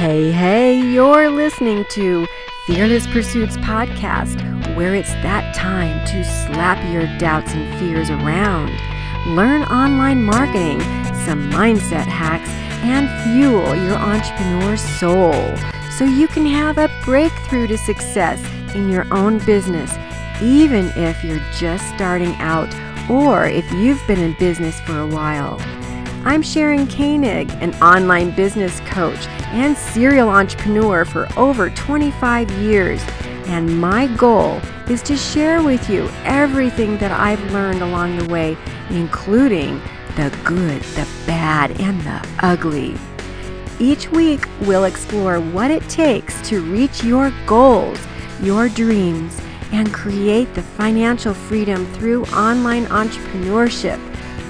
Hey, hey, you're listening to Fearless Pursuits Podcast, where it's that time to slap your doubts and fears around, learn online marketing, some mindset hacks, and fuel your entrepreneur soul so you can have a breakthrough to success in your own business, even if you're just starting out or if you've been in business for a while. I'm Sharon Koenig, an online business coach and serial entrepreneur for over 25 years, and my goal is to share with you everything that I've learned along the way, including the good, the bad, and the ugly. Each week, we'll explore what it takes to reach your goals, your dreams, and create the financial freedom through online entrepreneurship.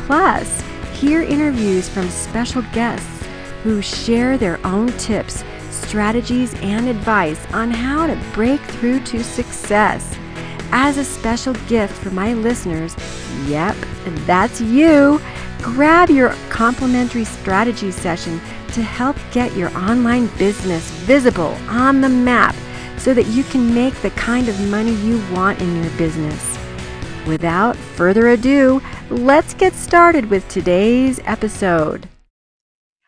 Plus, hear interviews from special guests who share their own tips, strategies, and advice on how to break through to success. As a special gift for my listeners, yep, that's you, grab your complimentary strategy session to help get your online business visible on the map so that you can make the kind of money you want in your business. Without further ado, let's get started with today's episode.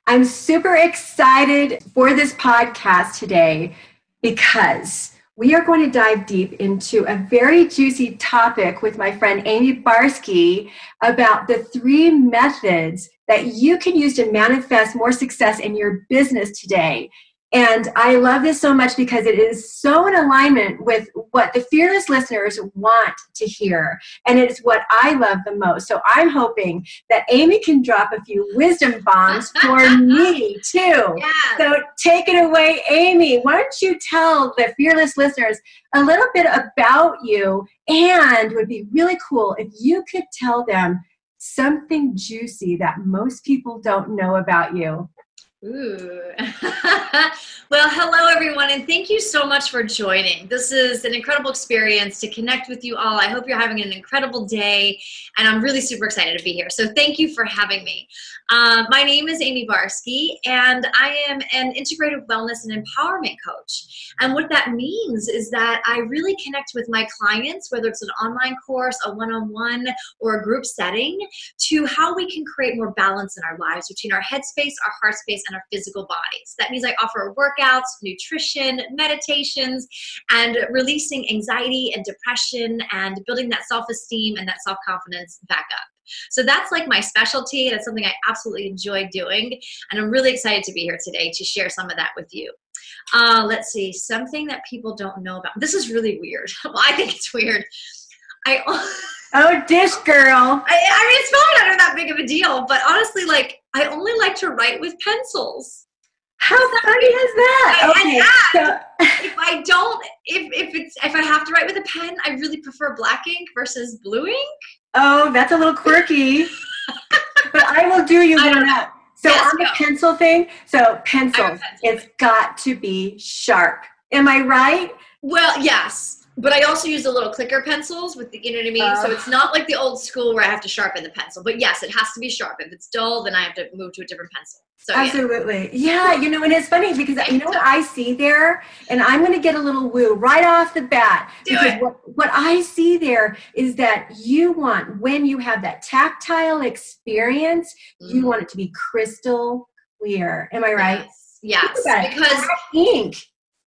I'm super excited for this podcast today because we are going to dive deep into a very juicy topic with my friend Amy Barsky about the three methods that you can use to manifest more success in your business today. And I love this so much because it is so in alignment with what the fearless listeners want to hear. And it's what I love the most. So I'm hoping that Amy can drop a few wisdom bombs for me too. Yeah. So take it away, Amy. Why don't you tell the fearless listeners a little bit about you? And would be really cool if you could tell them something juicy that most people don't know about you. Ooh. well, hello everyone, and thank you so much for joining. This is an incredible experience to connect with you all. I hope you're having an incredible day, and I'm really super excited to be here. So, thank you for having me. Uh, my name is Amy Barsky, and I am an integrative wellness and empowerment coach. And what that means is that I really connect with my clients, whether it's an online course, a one on one, or a group setting, to how we can create more balance in our lives between our headspace, our heart space, and our physical bodies. That means I offer workouts, nutrition, meditations, and releasing anxiety and depression and building that self esteem and that self confidence back up. So that's like my specialty. That's something I absolutely enjoy doing. And I'm really excited to be here today to share some of that with you. Uh, let's see, something that people don't know about. This is really weird. well, I think it's weird. I. Oh, dish girl. I, I mean, it's probably not that big of a deal, but honestly, like, I only like to write with pencils. How funny is that? okay, so. if I don't, if, if it's if I have to write with a pen, I really prefer black ink versus blue ink. Oh, that's a little quirky. but I will do you one up. So yes, on the pencil thing, so pencils, it's got to be sharp. Am I right? Well, yes but I also use the little clicker pencils with the, you know what I mean? Uh, so it's not like the old school where I have to sharpen the pencil. But yes, it has to be sharp. If it's dull, then I have to move to a different pencil. So, Absolutely. Yeah. yeah, you know, and it's funny because you know what I see there? And I'm going to get a little woo right off the bat. Do because it. What, what I see there is that you want, when you have that tactile experience, mm. you want it to be crystal clear. Am I right? Yes. yes. Because ink.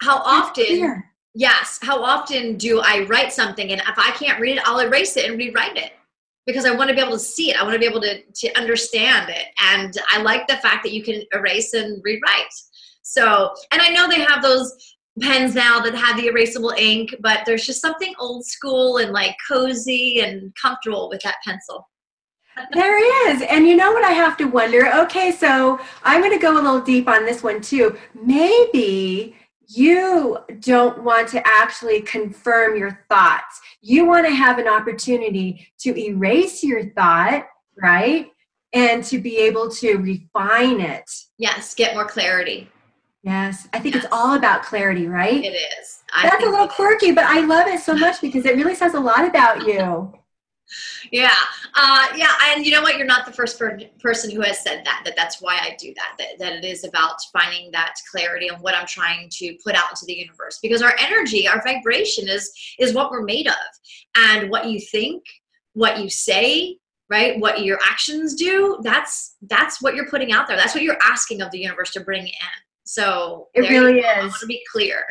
How often Yes. How often do I write something and if I can't read it, I'll erase it and rewrite it because I want to be able to see it. I want to be able to, to understand it. And I like the fact that you can erase and rewrite. So, and I know they have those pens now that have the erasable ink, but there's just something old school and like cozy and comfortable with that pencil. there is. And you know what I have to wonder? Okay, so I'm going to go a little deep on this one too. Maybe you don't want to actually confirm your thoughts. You want to have an opportunity to erase your thought, right? And to be able to refine it. Yes, get more clarity. Yes, I think yes. it's all about clarity, right? It is. I That's a little quirky, but I love it so much because it really says a lot about you. Yeah. Uh, yeah and you know what? You're not the first per- person who has said that that that's why i do that, that that it is about finding that clarity on what i'm trying to put out into the universe. Because our energy our vibration is is what we're made of. And what you think what you say right what your actions do that's that's what you're putting out there. That's what you're asking of the universe to bring in. So it really is i want to be clear.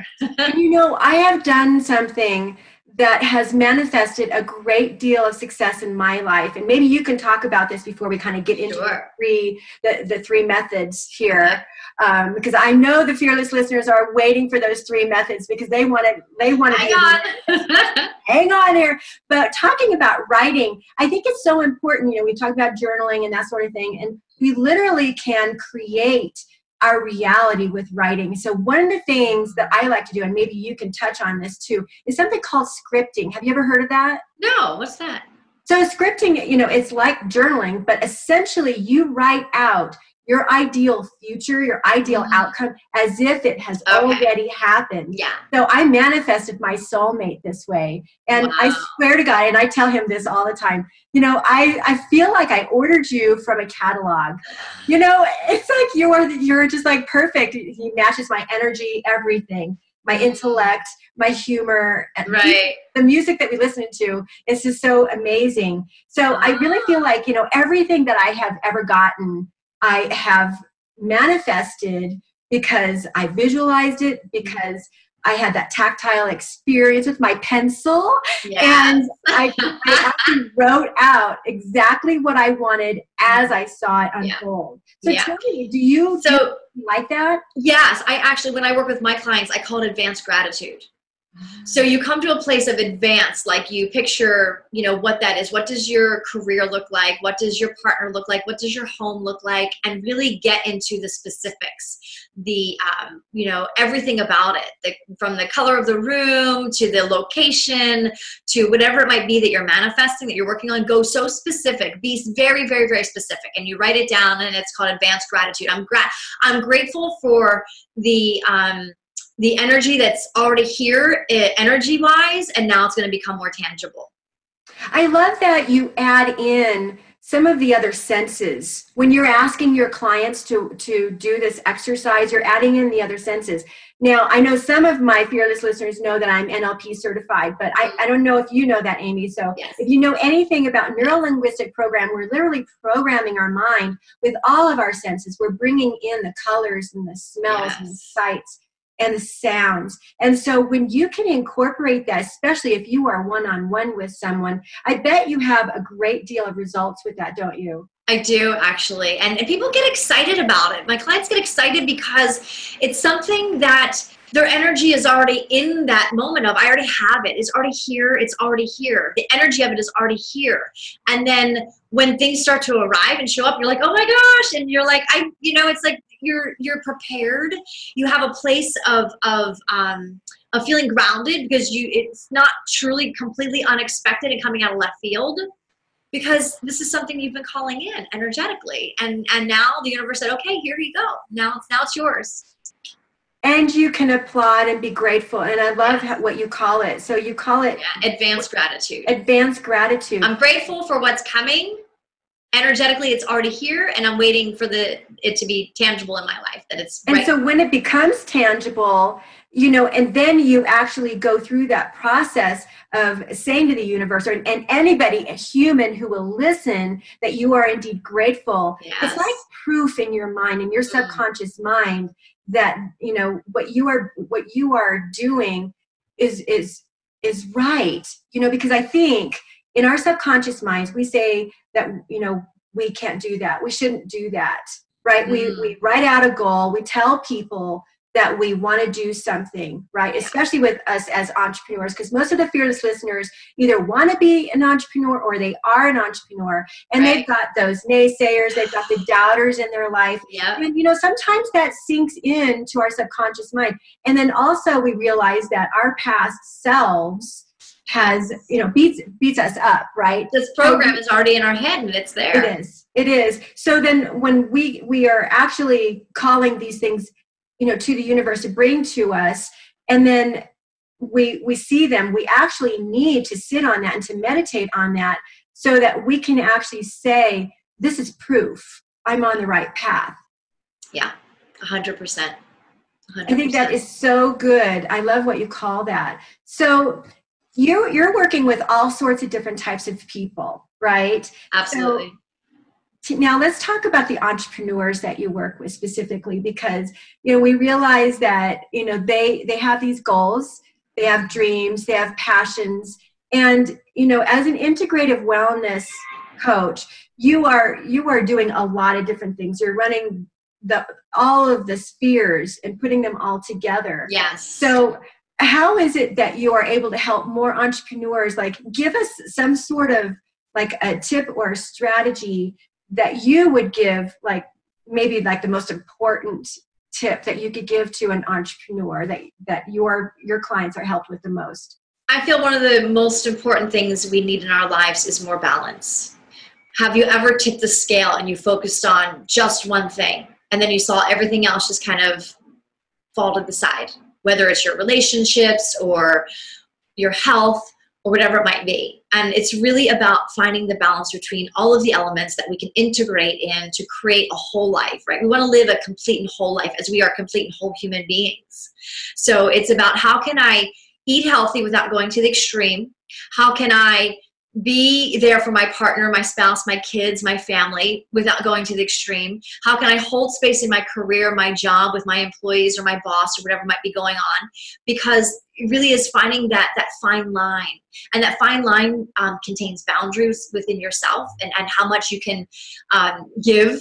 You know i have done something that has manifested a great deal of success in my life. And maybe you can talk about this before we kind of get into sure. the three the, the three methods here. Um, because i know the fearless listeners are waiting for those three methods because they want to they want to hang on. Hang on here but talking about writing i think it's so important you know we talk about journaling and that sort of thing and we literally can create our reality with writing. So, one of the things that I like to do, and maybe you can touch on this too, is something called scripting. Have you ever heard of that? No, what's that? So, scripting, you know, it's like journaling, but essentially you write out your ideal future, your ideal mm-hmm. outcome, as if it has okay. already happened. Yeah. So I manifested my soulmate this way. And wow. I swear to God, and I tell him this all the time, you know, I, I feel like I ordered you from a catalog. You know, it's like you're you're just like perfect. He matches my energy, everything. My intellect, my humor, and right. the music that we listen to is just so amazing. So I really feel like, you know, everything that I have ever gotten I have manifested because I visualized it, mm-hmm. because I had that tactile experience with my pencil, yes. and I, I, actually wrote out exactly what I wanted as I saw it unfold. Yeah. So yeah. tell me, do you, so, do you like that? Yes, I actually, when I work with my clients, I call it advanced gratitude so you come to a place of advance like you picture you know what that is. What does your career look like? What does your partner look like? What does your home look like? And really get into the specifics the um, you know everything about it. The, from the color of the room to the location to whatever it might be that you're manifesting that you're working on go so specific. Be very very very specific. And you write it down and it's called advanced gratitude. I'm gra- i'm grateful for the um, the energy that's already here eh, energy wise and now it's going to become more tangible. I love that you add in some of the other senses. When you're asking your clients to to do this exercise you're adding in the other senses. Now i know some of my fearless listeners know that i'm nlp certified but i, I don't know if you know that amy. So yes. if you know anything about neuro-linguistic program we're literally programming our mind with all of our senses. We're bringing in the colors and the smells yes. and the sights and sounds. And so when you can incorporate that, especially if you are one on one with someone, I bet you have a great deal of results with that, don't you? I do actually. And, and people get excited about it. My clients get excited because it's something that their energy is already in that moment of I already have it. It's already here. It's already here. The energy of it is already here. And then when things start to arrive and show up, you're like, oh my gosh. And you're like, I, you know, it's like you're you're prepared. You have a place of of um, of feeling grounded because you it's not truly completely unexpected and coming out of left field because this is something you've been calling in energetically. And and now the universe said okay here you go. Now it's now it's yours. And you can applaud and be grateful. And i love what you call it. So you call it yeah, advanced gratitude. advanced gratitude. I'm grateful for what's coming energetically it's already here and i'm waiting for the it to be tangible in my life that it's and right. so when it becomes tangible you know and then you actually go through that process of saying to the universe or, and anybody a human who will listen that you are indeed grateful yes. it's like proof in your mind in your mm. subconscious mind that you know what you are what you are doing is is is right you know because i think in our subconscious minds we say that you know we can't do that we shouldn't do that right mm. we we write out a goal we tell people that we want to do something, right? Especially with us as entrepreneurs, because most of the fearless listeners either want to be an entrepreneur or they are an entrepreneur, and right. they've got those naysayers, they've got the doubters in their life, yeah. and you know sometimes that sinks into our subconscious mind, and then also we realize that our past selves has you know beats beats us up right this program is already in our head and it's there it is it is so then when we we are actually calling these things you know to the universe to bring to us and then we we see them we actually need to sit on that and to meditate on that so that we can actually say, this is proof I'm on the right path. Yeah, 100%. 100%. I think that is so good. I love what you call that. So you you're working with all sorts of different types of people, right? Absolutely. So, now let's talk about the entrepreneurs that you work with specifically because you know we realize that you know they they have these goals, they have dreams, they have passions, and you know as an integrative wellness coach, you are you are doing a lot of different things. You're running the all of the spheres and putting them all together. Yes. So how is it that you are able to help more entrepreneurs like give us some sort of like a tip or a strategy that you would give like maybe like the most important tip that you could give to an entrepreneur that that your your clients are helped with the most? I feel one of the most important things we need in our lives is more balance. Have you ever tipped the scale and you focused on just one thing and then you saw everything else just kind of fall to the side whether it's your relationships or your health or whatever it might be. And it's really about finding the balance between all of the elements that we can integrate in to create a whole life, right? We want to live a complete and whole life as we are complete and whole human beings. So it's about how can I eat healthy without going to the extreme? How can I be there for my partner, my spouse, my kids, my family without going to the extreme? How can I hold space in my career, my job with my employees or my boss or whatever might be going on? Because it really is finding that that fine line. And that fine line um, contains boundaries within yourself and, and how much you can um, give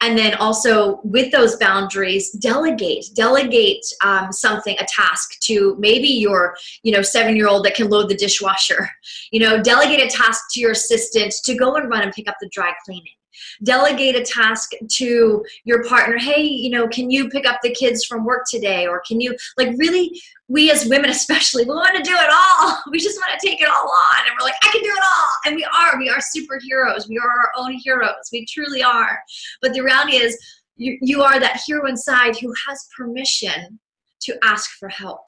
and then also with those boundaries delegate delegate um, something a task to maybe your you know seven year old that can load the dishwasher. You know delegate a task to your assistant to go and run and pick up the dry cleaning delegate a task to your partner. Hey you know can you pick up the kids from work today? Or can you like really we as women especially we want to do it all. We just want to take it all on. And we're like i can do it all. And we are. We are superheroes. We are our own heroes. We truly are. But the reality is you, you are that hero inside who has permission to ask for help.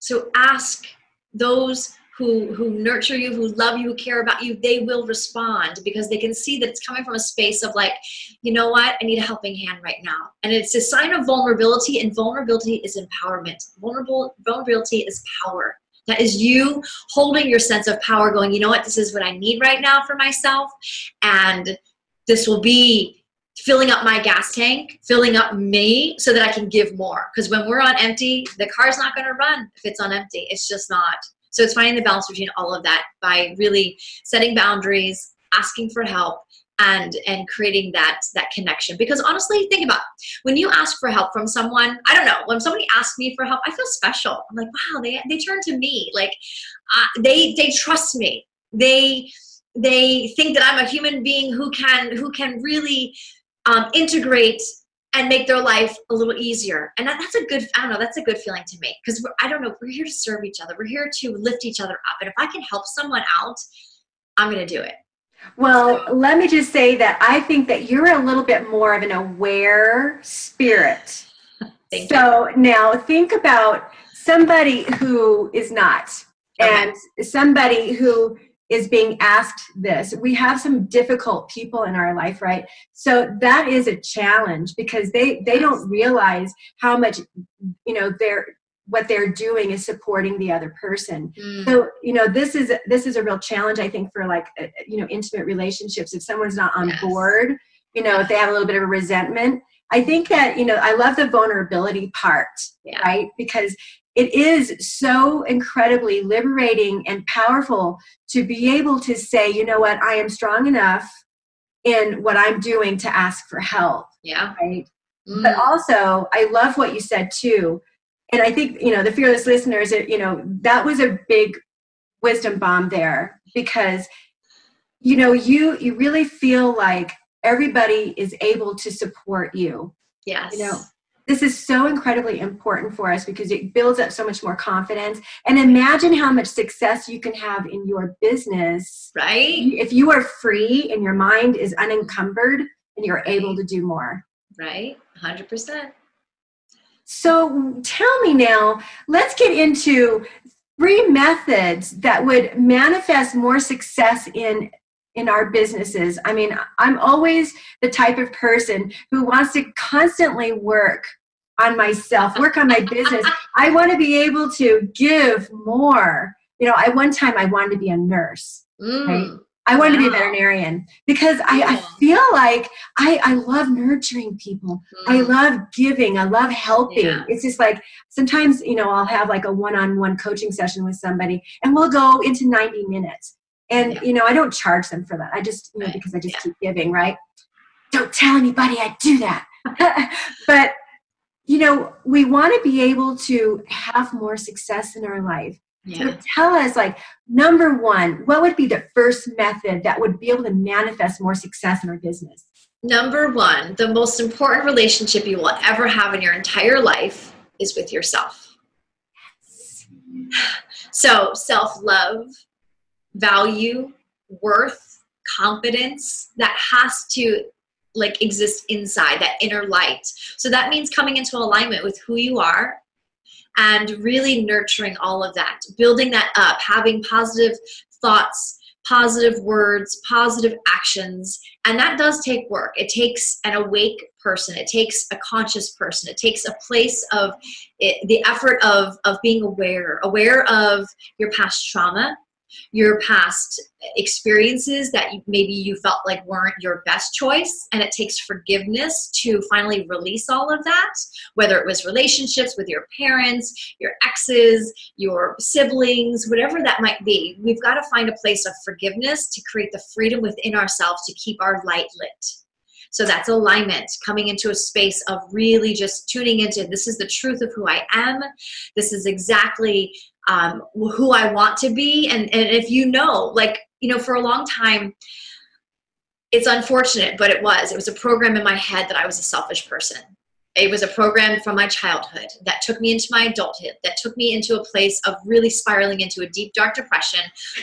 So ask those who who nurture you who love you who care about you they will respond because they can see that it's coming from a space of like you know what i need a helping hand right now and it's a sign of vulnerability and vulnerability is empowerment vulnerable vulnerability is power that is you holding your sense of power going you know what this is what i need right now for myself and this will be filling up my gas tank, filling up me so that I can give more. Because when we're on empty, the car's not going to run if it's on empty. It's just not. So it's finding the balance between all of that by really setting boundaries, asking for help, and and creating that that connection. Because honestly think about when you ask for help from someone i don't know when somebody asks me for help i feel special. I'm like wow they, they turn to me. Like uh, they they trust me. They they think that i'm a human being who can who can really um, integrate and make their life a little easier. And that, that's a good, I don't know, that's a good feeling to me because I don't know, we're here to serve each other. We're here to lift each other up. And if I can help someone out, I'm going to do it. Well, let me just say that I think that you're a little bit more of an aware spirit. So you. now think about somebody who is not, okay. and somebody who is being asked this. We have some difficult people in our life, right? So that is a challenge because they they don't realize how much you know they're what they're doing is supporting the other person. Mm. So you know this is this is a real challenge I think for like uh, you know intimate relationships. If someone's not on yes. board, you know if they have a little bit of a resentment. I think that you know I love the vulnerability part, yeah. right? Because it is so incredibly liberating and powerful to be able to say, you know what, I am strong enough in what I'm doing to ask for help. Yeah. Right. Mm. But also, I love what you said too. And I think, you know, the fearless listeners, you know, that was a big wisdom bomb there because, you know, you you really feel like everybody is able to support you. Yes. You know, this is so incredibly important for us because it builds up so much more confidence. And imagine how much success you can have in your business right. if you are free and your mind is unencumbered and you're able to do more. Right. 100% so tell me now let's get into three methods that would manifest more success in in our businesses. I mean, I'm always the type of person who wants to constantly work on myself, work on my business. I want to be able to give more. You know, at one time I wanted to be a nurse. Mm. Right? I wanted wow. to be a veterinarian because I, I, feel like I, I love nurturing people. Mm. I love giving. I love helping. Yeah. It's just like sometimes, you know, I'll have like a one on one coaching session with somebody and we'll go into 90 minutes. And, you know, I don't charge them for that. I just, you know, right. because I just keep giving, right? Don't tell anybody I do that. but, you know, we want to be able to have more success in our life. Yeah. So tell us, like, number one, what would be the first method that would be able to manifest more success in our business? Number one, the most important relationship you will ever have in your entire life is with yourself. Yes. So, self love, value, worth, confidence that has to like exist inside that inner light. So that means coming into alignment with who you are and really nurturing all of that, building that up, having positive thoughts, positive words, positive actions. And that does take work. It takes an awake person, it takes a conscious person, it takes a place of it, the effort of, of being aware, aware of your past trauma, your past experiences that maybe you felt like weren't your best choice and it takes forgiveness to finally release all of that whether it was relationships with your parents your exes your siblings whatever that might be we've got to find a place of forgiveness to create the freedom within ourselves to keep our light lit so that's alignment, coming into a space of really just tuning into this is the truth of who I am. This is exactly um, who I want to be. And, and if you know, like, you know, for a long time, it's unfortunate, but it was. It was a program in my head that I was a selfish person. It was a program from my childhood that took me into my adulthood, that took me into a place of really spiraling into a deep, dark depression,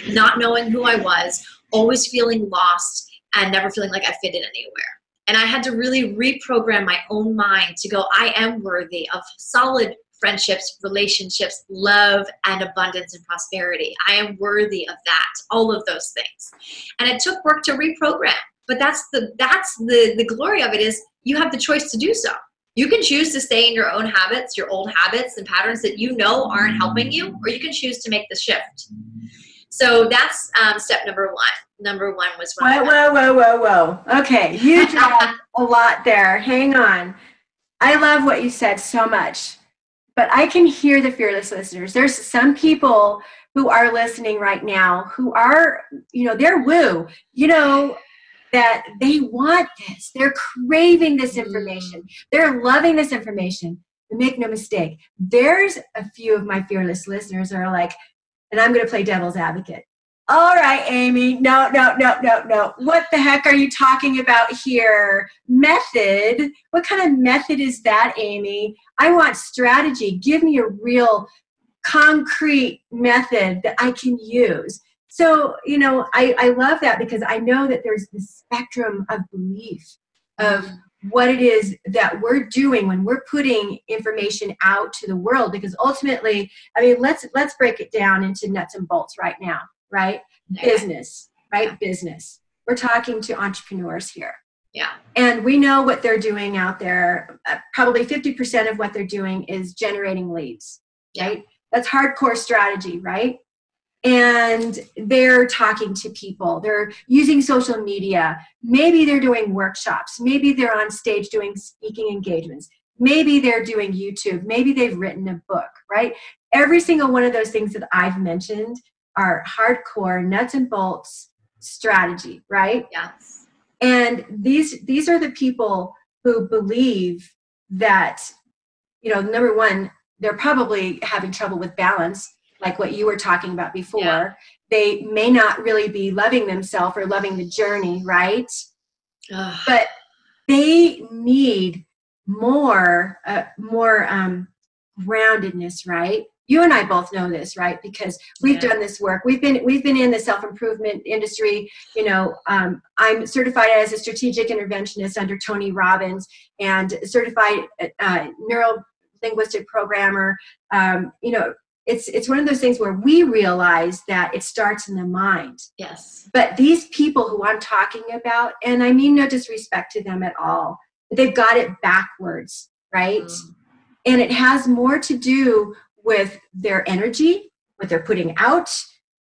not knowing who I was, always feeling lost, and never feeling like I fit in anywhere. And I had to really reprogram my own mind to go, I am worthy of solid friendships, relationships, love, and abundance and prosperity. I am worthy of that, all of those things. And it took work to reprogram. But that's the that's the the glory of it is you have the choice to do so. You can choose to stay in your own habits, your old habits and patterns that you know aren't helping you, or you can choose to make the shift. So that's um, step number one. Number one was whoa, whoa, whoa, whoa, whoa. Okay, you dropped a lot there. Hang on. I love what you said so much but I can hear the fearless listeners. There's some people who are listening right now who are, you know, they're woo, you know, that they want this. They're craving this mm. information. They're loving this information. Make no mistake, there's a few of my fearless listeners that are like, and I'm going to play devil's advocate all right, Amy, no, no, no, no, no. What the heck are you talking about here? Method? What kind of method is that, Amy? I want strategy. Give me a real concrete method that I can use. So, you know, I, I love that because I know that there's this spectrum of belief of what it is that we're doing when we're putting information out to the world because ultimately i mean let's let's break it down into nuts and bolts right now right? Business, right? Yeah. Business. We're talking to entrepreneurs here. Yeah. And we know what they're doing out there. Uh, probably 50% of what they're doing is generating leads, yeah. right? That's hardcore strategy, right? And they're talking to people. They're using social media. Maybe they're doing workshops. Maybe they're on stage doing speaking engagements. Maybe they're doing YouTube. Maybe they've written a book, right? Every single one of those things that I've mentioned are hardcore nuts and bolts strategy, right? Yes. And these these are the people who believe that you know number one they're probably having trouble with balance like what you were talking about before yeah. they may not really be loving themselves or loving the journey right Ugh. but they need more uh, more um groundedness right you and I both know this, right? Because we've yeah. done this work. We've been we've been in the self improvement industry. You know, um, I'm certified as a strategic interventionist under Tony Robbins and certified uh, neuro linguistic programmer. Um, you know, it's it's one of those things where we realize that it starts in the mind. Yes. But these people who I'm talking about, and I mean no disrespect to them at all, they've got it backwards, right? Mm. And it has more to do with their energy, what they're putting out,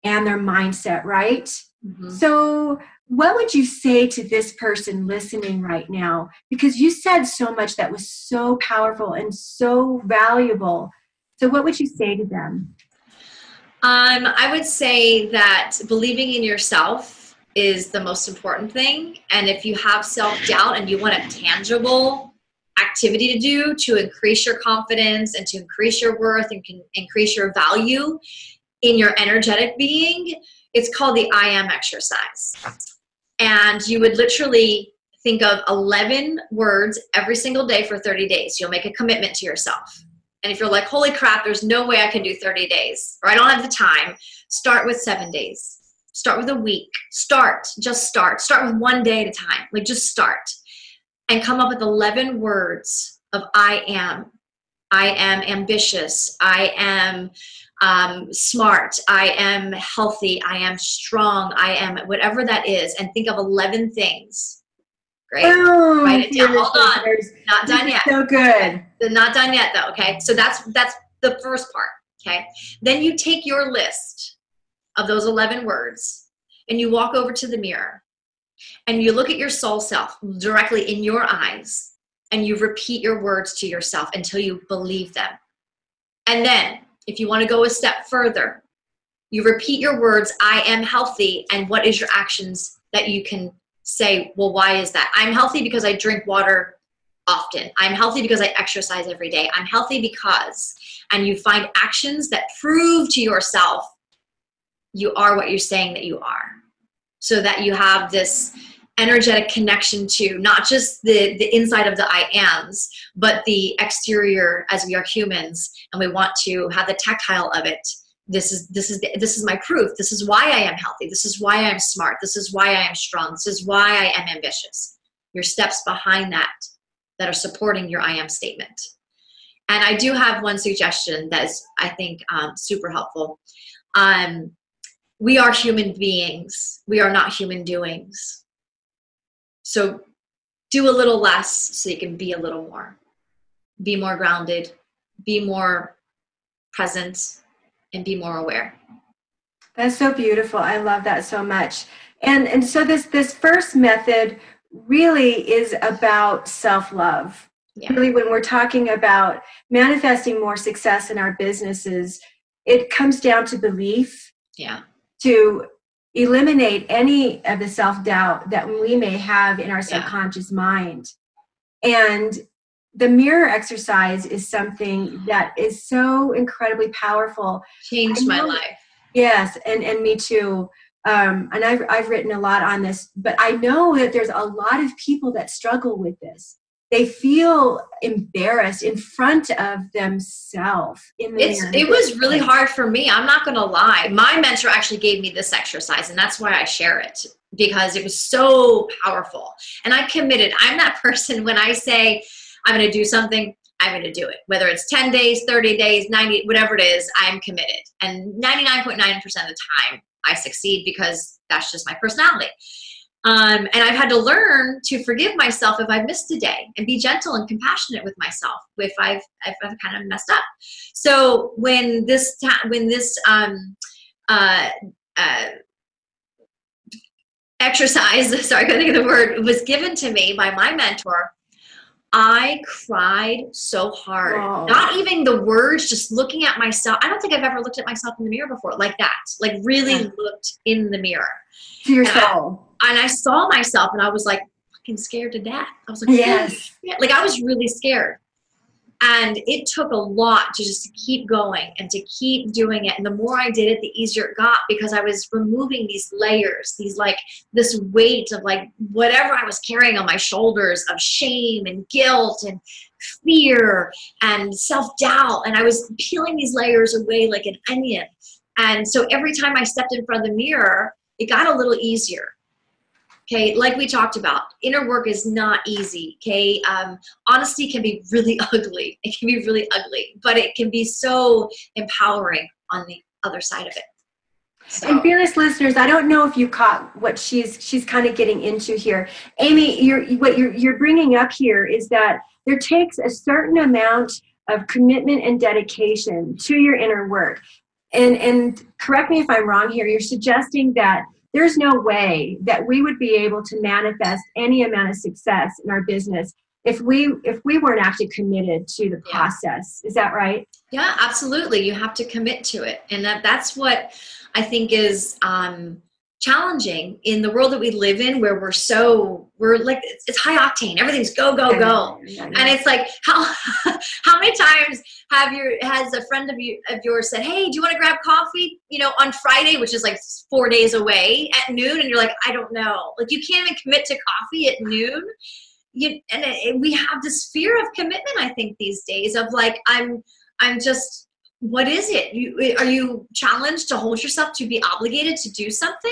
and their mindset, right? Mm-hmm. So, what would you say to this person listening right now? Because you said so much that was so powerful and so valuable. So, what would you say to them? Um, I would say that believing in yourself is the most important thing. And if you have self doubt and you want a tangible activity to do to increase your confidence and to increase your worth and can increase your value in your energetic being, it's called the I am exercise. And you would literally think of 11 words every single day for 30 days. You'll make a commitment to yourself. And if you're like, holy crap, there's no way I can do 30 days, or I don't have the time, start with seven days. Start with a week. Start, just start. Start with one day at a time. Like, just start. And come up with 11 words of I am. I am ambitious. I am um, smart, I am healthy, I am strong, I am whatever that is, and think of 11 things. Great. Oh, Write it down. Hold on. Not done yet. So good. Not done yet though. Okay. So that's that's the first part. Okay. Then you take your list of those 11 words and you walk over to the mirror and you look at your soul self directly in your eyes and you repeat your words to yourself until you believe them. And then if you want to go a step further, you repeat your words, I am healthy, and what is your actions that you can say, well, why is that? I'm healthy because I drink water often. I'm healthy because I exercise every day. I'm healthy because, and you find actions that prove to yourself you are what you're saying that you are. So that you have this energetic connection to not just the the inside of the i ams but the exterior as we are humans and we want to have the tactile of it. This is this is this is my proof. This is why i am healthy. This is why i am smart. This is why i am strong. This is why i am ambitious. Your steps behind that that are supporting your i am statement. And i do have one suggestion that is i think um, super helpful. Um, we are human beings we are not human doings so do a little less so you can be a little more. Be more grounded, be more present, and be more aware. That's so beautiful. I love that so much. And and so this this first method really is about self-love. Yeah. Really when we're talking about manifesting more success in our businesses, it comes down to belief. Yeah. To eliminate any of the self doubt that we may have in our subconscious yeah. mind. And the mirror exercise is something that is so incredibly powerful. Changed my life. Yes, and, and me too. Um, and I've, I've written a lot on this, but I know that there's a lot of people that struggle with this they feel embarrassed in front of themselves in the it's, it was really hard for me i'm not gonna lie. My mentor actually gave me this exercise and that's why i share it because it was so powerful. And i committed i'm that person when i say i'm gonna do something i'm gonna do it. Whether it's 10 days 30 days 90 whatever it is i'm committed. And 99.9% of the time i succeed because that's just my personality um, and I've had to learn to forgive myself if I've missed a day and be gentle and compassionate with myself if I've, if I've kind of messed up. So when this, when this, um, uh, uh, exercise, sorry, I couldn't think of the word, was given to me by my mentor, I cried so hard. Oh. Not even the words, just looking at myself. I don't think I've ever looked at myself in the mirror before like that. Like really yeah. looked in the mirror. To yourself and I saw myself and I was like fucking scared to death. I was like, yes. Like I was really scared. And it took a lot to just keep going and to keep doing it. And the more I did it, the easier it got because I was removing these layers, these like this weight of like whatever I was carrying on my shoulders of shame and guilt and fear and self doubt. And I was peeling these layers away like an onion. And so every time I stepped in front of the mirror, it got a little easier Okay, like we talked about, inner work is not easy. Okay, um, honesty can be really ugly. It can be really ugly, but it can be so empowering on the other side of it. So. And fearless listeners, I don't know if you caught what she's she's kind of getting into here. Amy, you're, what you're you're bringing up here is that there takes a certain amount of commitment and dedication to your inner work. And and correct me if I'm wrong here. You're suggesting that there's no way that we would be able to manifest any amount of success in our business if we if we weren't actually committed to the process. Yeah. is that right? Yeah absolutely. You have to commit to it. And that that's what i think is um challenging in the world that we live in where we're so we're like it's, high octane. Everything's go go go. and it's like how how many times have your has a friend of you of yours said hey do you want to grab coffee? You know on friday which is like four days away at noon and you're like i don't know. Like you can't even commit to coffee at noon. You and it, we have this fear of commitment i think these days of like i'm i'm just what is it? You are you challenged to hold yourself to be obligated to do something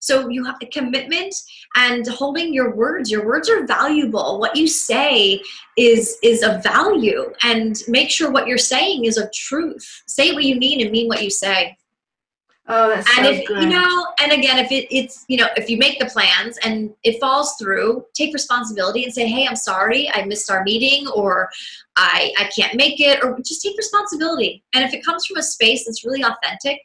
so you have a commitment and holding your words. Your words are valuable. What you say is is of value, and make sure what you're saying is of truth. Say what you mean and mean what you say. Oh, that's and so if good. you know, and again, if it, it's you know, if you make the plans and it falls through, take responsibility and say, "Hey, I'm sorry, I missed our meeting, or I I can't make it," or just take responsibility. And if it comes from a space that's really authentic,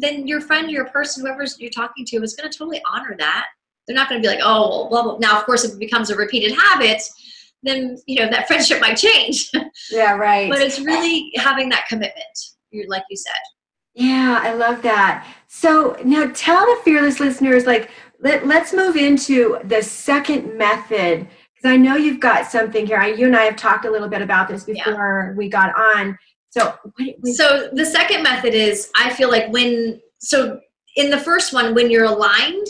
then your friend, your person, whoever you're talking to is going to totally honor that. They're not going to be like, oh, well, blah, blah. Now, of course, if it becomes a repeated habit, then, you know, that friendship might change. Yeah, right. but it's really having that commitment, like you said. Yeah, I love that. So now tell the fearless listeners, like, let, let's move into the second method because I know you've got something here. I, you and I have talked a little bit about this before yeah. we got on. So, so the second method is I feel like when so in the first one when you're aligned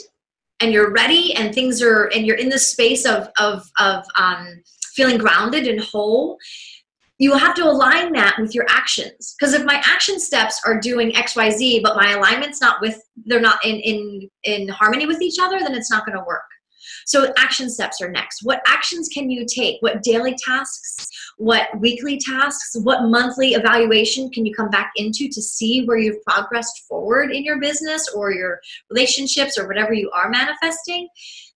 and you're ready and things are and you're in the space of of of um, feeling grounded and whole you have to align that with your actions. Because if my action steps are doing xyz but my alignment's not with they're not in in in harmony with each other then it's not going to work so action steps are next. What actions can you take? What daily tasks? What weekly tasks? What monthly evaluation can you come back into to see where you've progressed forward in your business or your relationships or whatever you are manifesting?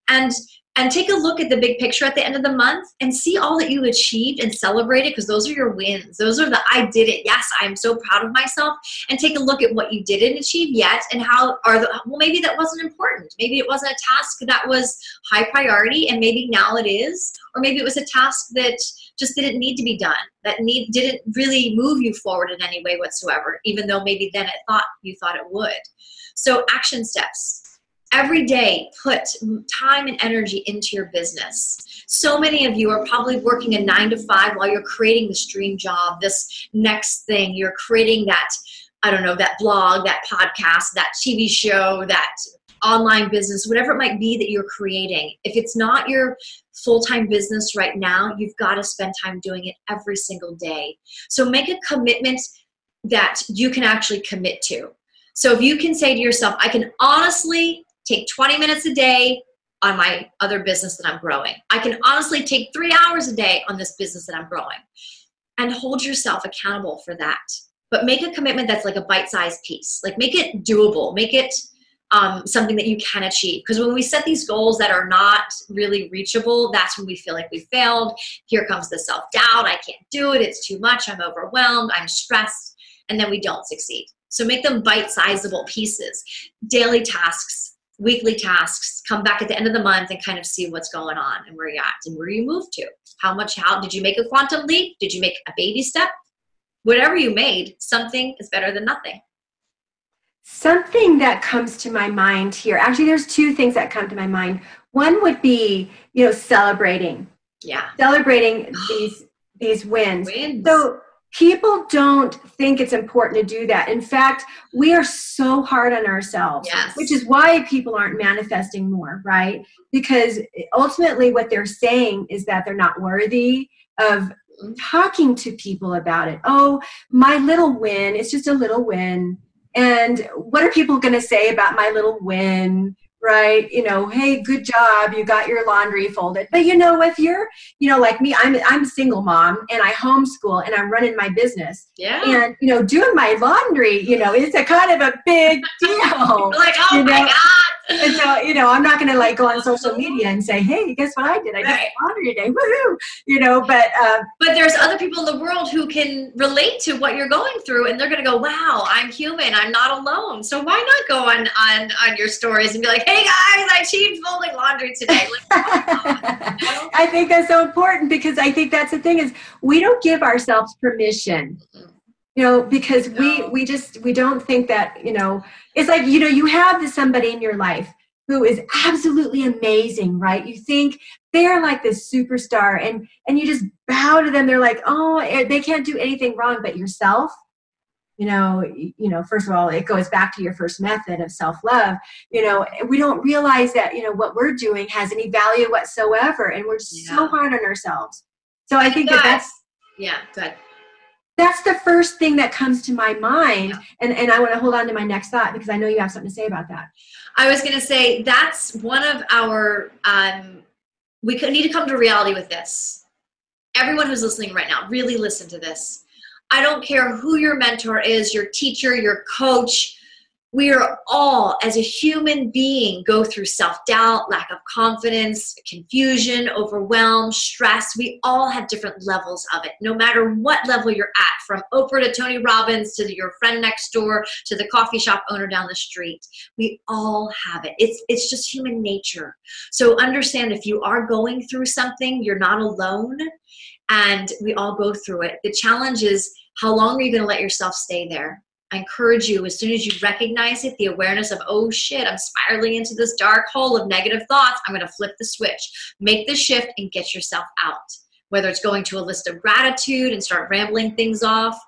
And and take a look at the big picture at the end of the month and see all that you achieved and celebrate it because those are your wins. Those are the I did it. Yes, I'm so proud of myself. And take a look at what you didn't achieve yet and how are the well maybe that wasn't important. Maybe it wasn't a task that was high priority and maybe now it is or maybe it was a task that just didn't need to be done. That need didn't really move you forward in any way whatsoever even though maybe then it thought you thought it would. So action steps every day put time and energy into your business. So many of you are probably working a nine to five while you're creating this dream job this next thing. You're creating that i don't know that blog that podcast that tv show that online business whatever it might be that you're creating. If it's not your full-time business right now you've got to spend time doing it every single day. So make a commitment that you can actually commit to. So if you can say to yourself, I can honestly take 20 minutes a day on my other business that I'm growing. I can honestly take three hours a day on this business that I'm growing and hold yourself accountable for that. But make a commitment that's like a bite sized piece. Like make it doable, make it um, something that you can achieve. Because when we set these goals that are not really reachable, that's when we feel like we failed. Here comes the self doubt I can't do it. It's too much. I'm overwhelmed. I'm stressed. And then we don't succeed. So make them bite sizable pieces, daily tasks, weekly tasks, come back at the end of the month and kind of see what's going on and where you're at and where you moved to. How much, how did you make a quantum leap? Did you make a baby step? Whatever you made, something is better than nothing. Something that comes to my mind here, actually, there's two things that come to my mind. One would be, you know, celebrating. Yeah. Celebrating these these wins. wins. So people don't think it's important to do that. In fact, we are so hard on ourselves, yes. which is why people aren't manifesting more, right? Because ultimately, what they're saying is that they're not worthy of talking to people about it. Oh, my little win, it's just a little win. And what are people going to say about my little win? Right? You know, hey, good job, you got your laundry folded. But you know, if you're, you know, like me, I'm I'm a single mom and I homeschool and I'm running my business. Yeah. And you know, doing my laundry, you know, it's a kind of a big deal. like, oh you my know? God. And so, you know, I'm not gonna like go on social media and say, hey, guess what I did? I did Right. laundry today. Woohoo! You know, but uh, But there's other people in the world who can relate to what you're going through and they're gonna go, Wow, I'm human, I'm not alone. So why not go on on, on your stories and be like, Hey guys, I achieved folding laundry today. Like. I think that's so important because I think that's the thing is we don't give ourselves permission. You know, because we No. we just we don't think that, you know, it's like, you know, you have this somebody in your life who is absolutely amazing, right? You think they're like this superstar and and you just bow to them. They're like, "Oh, eh, they can't do anything wrong but yourself." You know, you know, first of all, it goes back to your first method of self-love. You know, we don't realize that, you know, what we're doing has any value whatsoever and we're just so hard on ourselves. So I think that that's yeah, good. That's the first thing that comes to my mind and and i want to hold on to my next thought because i know you have something to say about that I was going to say that's one of our. Um, we could need to come to reality with this. Everyone who's listening right now, really listen to this. I don't care who your mentor is, your teacher, your coach. We are all, as a human being, go through self doubt, lack of confidence, confusion, overwhelm, stress. We all have different levels of it, no matter what level you're at, from Oprah to Tony Robbins to your friend next door to the coffee shop owner down the street we all have it. It's it's just human nature. So understand if you are going through something you're not alone and we all go through it. The challenge is how long are you going to let yourself stay there i encourage you as soon as you recognize it the awareness of oh shit i'm spiraling into this dark hole of negative thoughts i'm to flip the switch make the shift and get yourself out whether it's going to a list of gratitude and start rambling things off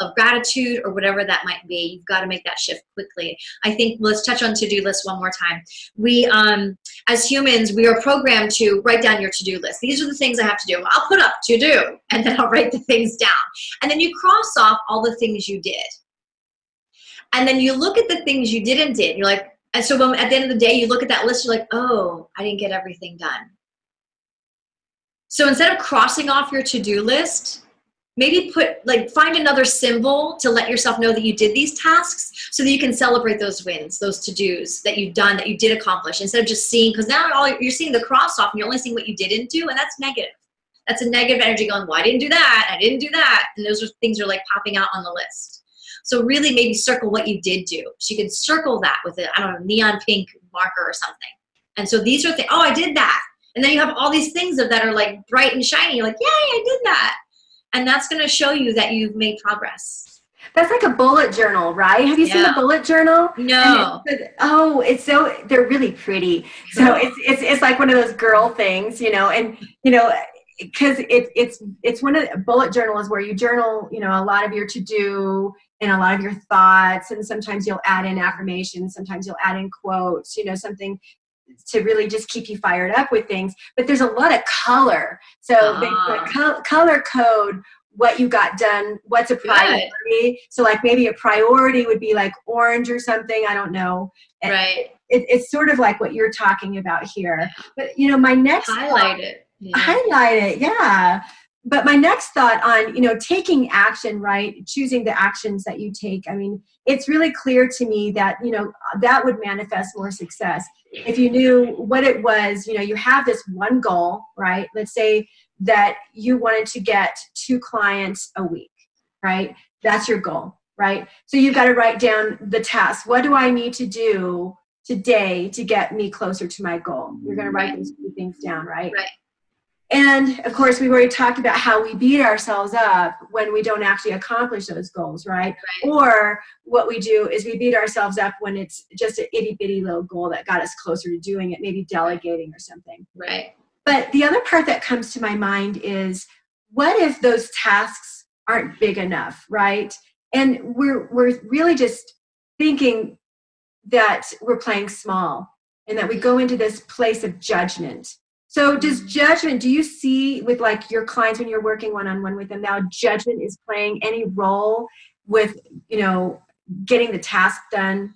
of gratitude or whatever that might be you've got to make that shift quickly I think let's touch on to-do lists one more time. We, um, as humans, we are programmed to write down your to-do list. These are the things I have to do. I'll put up to do, and then I'll write the things down, and then you cross off all the things you did, and then you look at the things you didn't did. You're like, and so when, at the end of the day, you look at that list. You're like, oh, I didn't get everything done. So instead of crossing off your to-do list, maybe put like find another symbol to let yourself know that you did these tasks so that you can celebrate those wins those to-dos that you've done that you did accomplish instead of just seeing because now all you're seeing the cross off and you're only seeing what you didn't do and that's negative that's a negative energy going well didn't do that i didn't do that and those are things are like popping out on the list so really maybe circle what you did do. So you can circle that with a i don't know neon pink marker or something. And so these are things oh i did that. And then you have all these things that are like bright and shiny. You're like yay i did that. And that's going to show you that you've made progress. that's like a bullet journal right? Have you seen Yeah. a bullet journal? No. It's- oh it's so they're really pretty. So it's, it's it's like one of those girl things you know? And you know because it, it's it's one of the bullet journal is where you journal you know a lot of your to do and a lot of your thoughts and sometimes you'll add in affirmations sometimes you'll add in quotes you know something to really just keep you fired up with things. But there's a lot of color. So they, the ah. color code what you got done what's a priority. So like maybe a priority would be like orange or something i don't know. And Right. it, it's sort of like what you're talking about here. But you know my next Highlight it. Yeah. highlight it yeah but my next thought on you know taking action right? Choosing the actions that you take. I mean it's really clear to me that you know that would manifest more success. If you knew what it was you know you have this one goal right? Let's say that you wanted to get two clients a week right? That's your goal right? So you've got to write down the task. What do i need to do today to get me closer to my goal? You're going to write those two things down right? Right. And of course, we've already talked about how we beat ourselves up when we don't actually accomplish those goals, right? Right. Or what we do is we beat ourselves up when it's just an itty bitty little goal that got us closer to doing it, maybe delegating or something. Right. But the other part that comes to my mind is what if those tasks aren't big enough, right? And we're we're really just thinking that we're playing small and that we go into this place of judgment. So does judgment do you see with like your clients when you're working one on one with them now judgment is playing any role with, you know, getting the task done?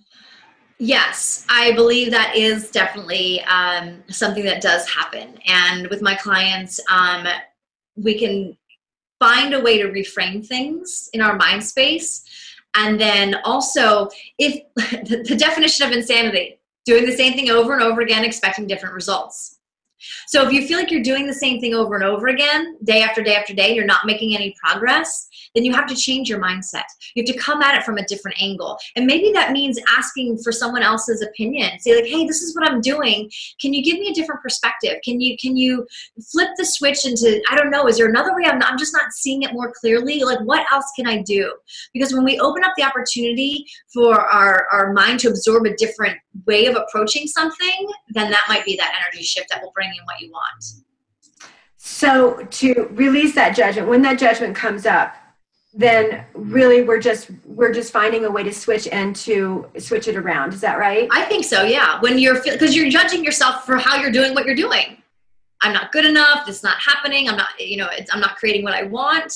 Yes, I believe that is definitely um, something that does happen. And with my clients, um, we can find a way to reframe things in our mind space. And then also, if the definition of insanity, doing the same thing over and over again, expecting different results. So if you feel like you're doing the same thing over and over again, day after day after day, you're not making any progress, then you have to change your mindset. You have to come at it from a different angle. And maybe that means asking for someone else's opinion. Say like, "Hey, this is what I'm doing. Can you give me a different perspective? Can you can you flip the switch into I don't know, is there another way I'm not, I'm just not seeing it more clearly? Like what else can I do?" Because when we open up the opportunity for our our mind to absorb a different way of approaching something, then that might be that energy shift that will bring in what you want. So to release that judgment, when that judgment comes up, then really we're just we're just finding a way to switch and to switch it around. Is that right? I think so. Yeah. When you're because you're judging yourself for how you're doing what you're doing. I'm not good enough. It's not happening. I'm not. You know. I'm not creating what I want.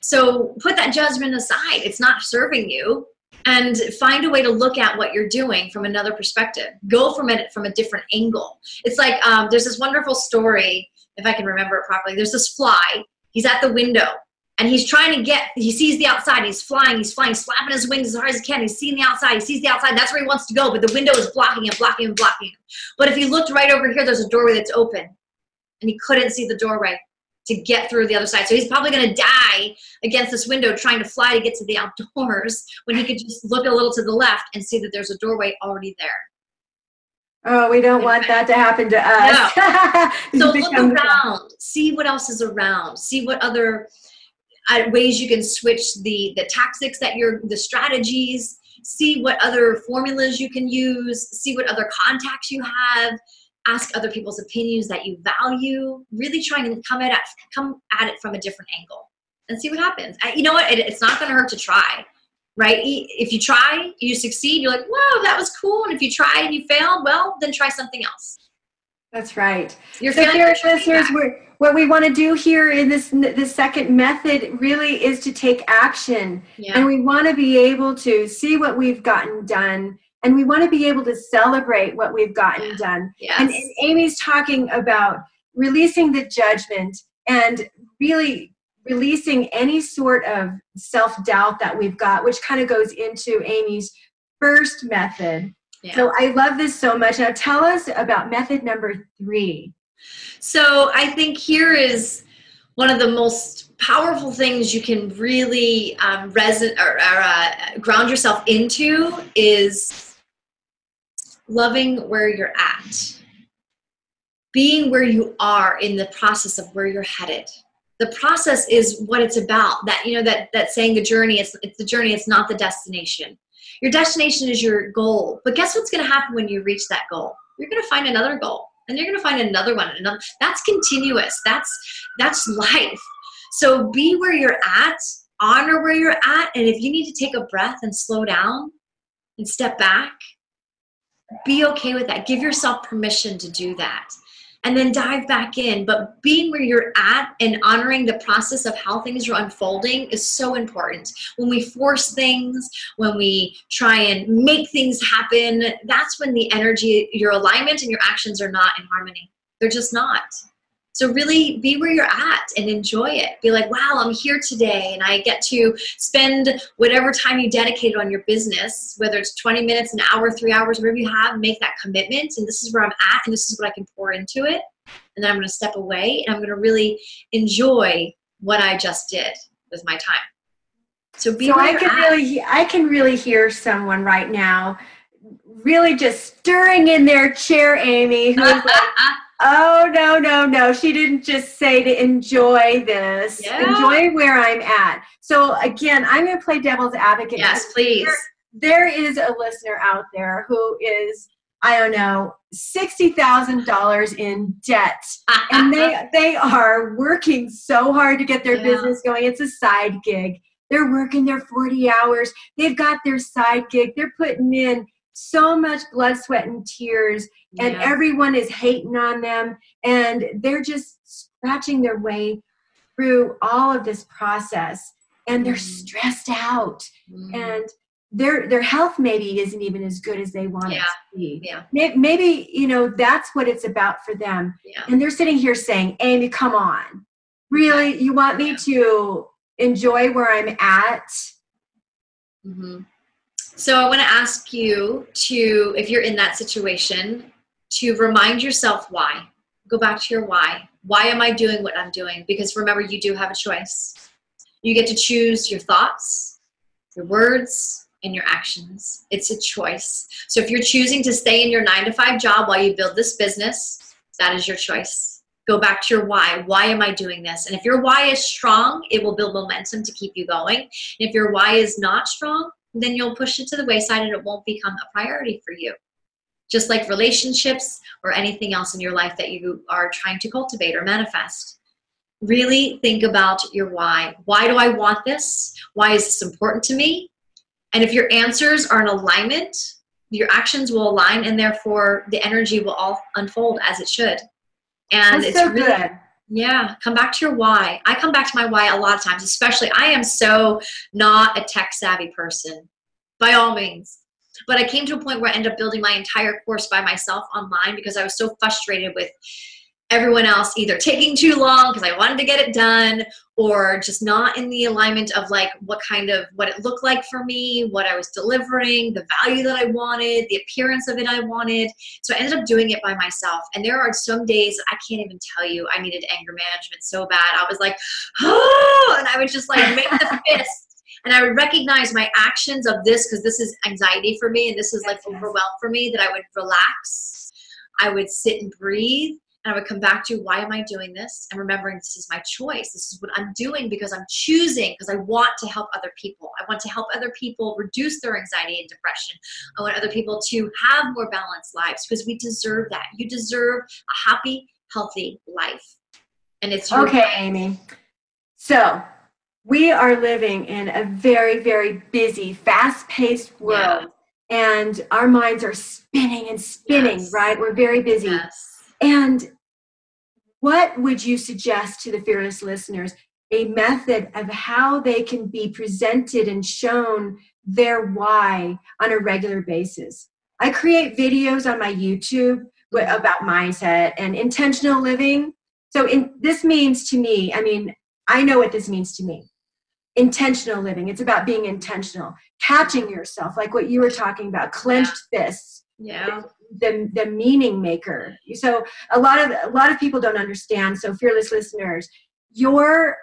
So put that judgment aside. It's not serving you and find a way to look at what you're doing from another perspective. Go from it from a different angle. It's like um, there's this wonderful story if i can remember it properly. There's this fly. He's at the window and he's trying to get he sees the outside. He's flying he's flying slapping his wings as hard as he can. He's seeing the outside. He sees the outside. That's where he wants to go but the window is blocking him blocking him blocking him. But if he looked right over here there's a doorway that's open. And he couldn't see the doorway to get through the other side. So he's probably going to die against this window trying to fly to get to the outdoors when he could just look a little to the left and see that there's a doorway already there. Oh, we don't want that to happen to us. No. so look around, see what else is around, see what other uh, ways you can switch the the tactics that you're the strategies, see what other formulas you can use, see what other contacts you have ask other people's opinions that you value really trying to come at it come at it from a different angle and see what happens. I, you know what? It, it's not going to hurt to try right? If you try you succeed you're like whoa that was cool. And if you try and you fail well then try something else. That's right. You're so here listeners what we want to do here in this this second method really is to take action. Yeah. and we want to be able to see what we've gotten done and we want to be able to celebrate what we've gotten yeah. done. Yes. And, and Amie's talking about releasing the judgment and really releasing any sort of self doubt that we've got, which kind of goes into Amie's first method. Yeah. So I love this so much. Now tell us about method number three. So I think here is one of the most powerful things you can really um, reson- or, or uh, ground yourself into is loving where you're at, being where you are in the process of where you're headed. The process is what it's about. That you know that that saying the journey it's it's the journey, it's not the destination. Your destination is your goal. But guess what's going to happen when you reach that goal? You're going to find another goal and you're going to find another one another that's continuous. That's that's life. So be where you're at, honor where you're at, and if you need to take a breath and slow down and step back be okay with that. Give yourself permission to do that. And then dive back in. But being where you're at and honoring the process of how things are unfolding is so important. When we force things, when we try and make things happen, that's when the energy, your alignment, and your actions are not in harmony. They're just not. So really be where you're at and enjoy it. Be like, wow, I'm here today and I get to spend whatever time you dedicated on your business, whether it's 20 minutes, an hour, three hours, whatever you have, make that commitment. And this is where I'm at and this is what I can pour into it. And then I'm going to step away and I'm going to really enjoy what I just did with my time. So be so I can at. really I can really hear someone right now really just stirring in their chair, Amie, who's like, Oh no, no, no. She didn't just say to enjoy this. Yeah. Enjoy where I'm at. So again, I'm gonna play devil's advocate. Yes, please. there, there is a listener out there who is, I don't know, sixty thousand dollars in debt. and they they are working so hard to get their yeah. business going. It's a side gig. They're working their 40 hours. They've got their side gig. They're putting in so much blood, sweat, and tears, and yeah. everyone is hating on them, and they're just scratching their way through all of this process, and they're mm. stressed out. Mm. And their their health maybe isn't even as good as they want Yeah. it to be. Yeah. May- Maybe, you know, that's what it's about for them. Yeah. And they're sitting here saying, Amie, come on. Really? You want me to enjoy where I'm at? hmm So I want to ask you to, if you're in that situation, to remind yourself why. Go back to your why. Why am I doing what I'm doing? Because remember, you do have a choice. You get to choose your thoughts, your words, and your actions. It's a choice. So if you're choosing to stay in your nine to five job while you build this business, that is your choice. Go back to your why. Why am I doing this? And if your why is strong, it will build momentum to keep you going. And if your why is not strong, then you'll push it to the wayside and it won't become a priority for you. Just like relationships or anything else in your life that you are trying to cultivate or manifest. Really think about your why. Why do I want this? Why is this important to me? And if your answers are in alignment, your actions will align and therefore the energy will all unfold as it should. And That's it's so really good. Yeah, come back to your why. I come back to my why a lot of times, especially I am so not a tech savvy person by all means. But I came to a point where I ended up building my entire course by myself online because I was so frustrated with everyone else either taking too long because I wanted to get it done or just not in the alignment of like what kind of what it looked like for me, what I was delivering, the value that I wanted, the appearance of it I wanted. So I ended up doing it by myself. And there are some days I can't even tell you I needed anger management so bad. I was like, oh, and I would just like make the fist. And I would recognize my actions of this because this is anxiety for me and this is like overwhelm for me that I would relax. I would sit and breathe and I would come back to why am I doing this? And remembering this is my choice. This is what I'm doing because I'm choosing because I want to help other people. I want to help other people reduce their anxiety and depression. I want other people to have more balanced lives because we deserve that. You deserve a happy, healthy life. And it's your Okay, Amie. So we are living in a very, very busy, fast paced world. And our minds are spinning and spinning, Yes. right? We're very busy. Yes. And what would you suggest to the fearless listeners? A method of how they can be presented and shown their why on a regular basis. I create videos on my YouTube about mindset and intentional living. So, in, this means to me, I mean, I know what this means to me. Intentional living. It's about being intentional, catching yourself, like what you were talking about, clenched fists Yeah. The the meaning maker. So a lot of a lot of people don't understand. So fearless listeners, your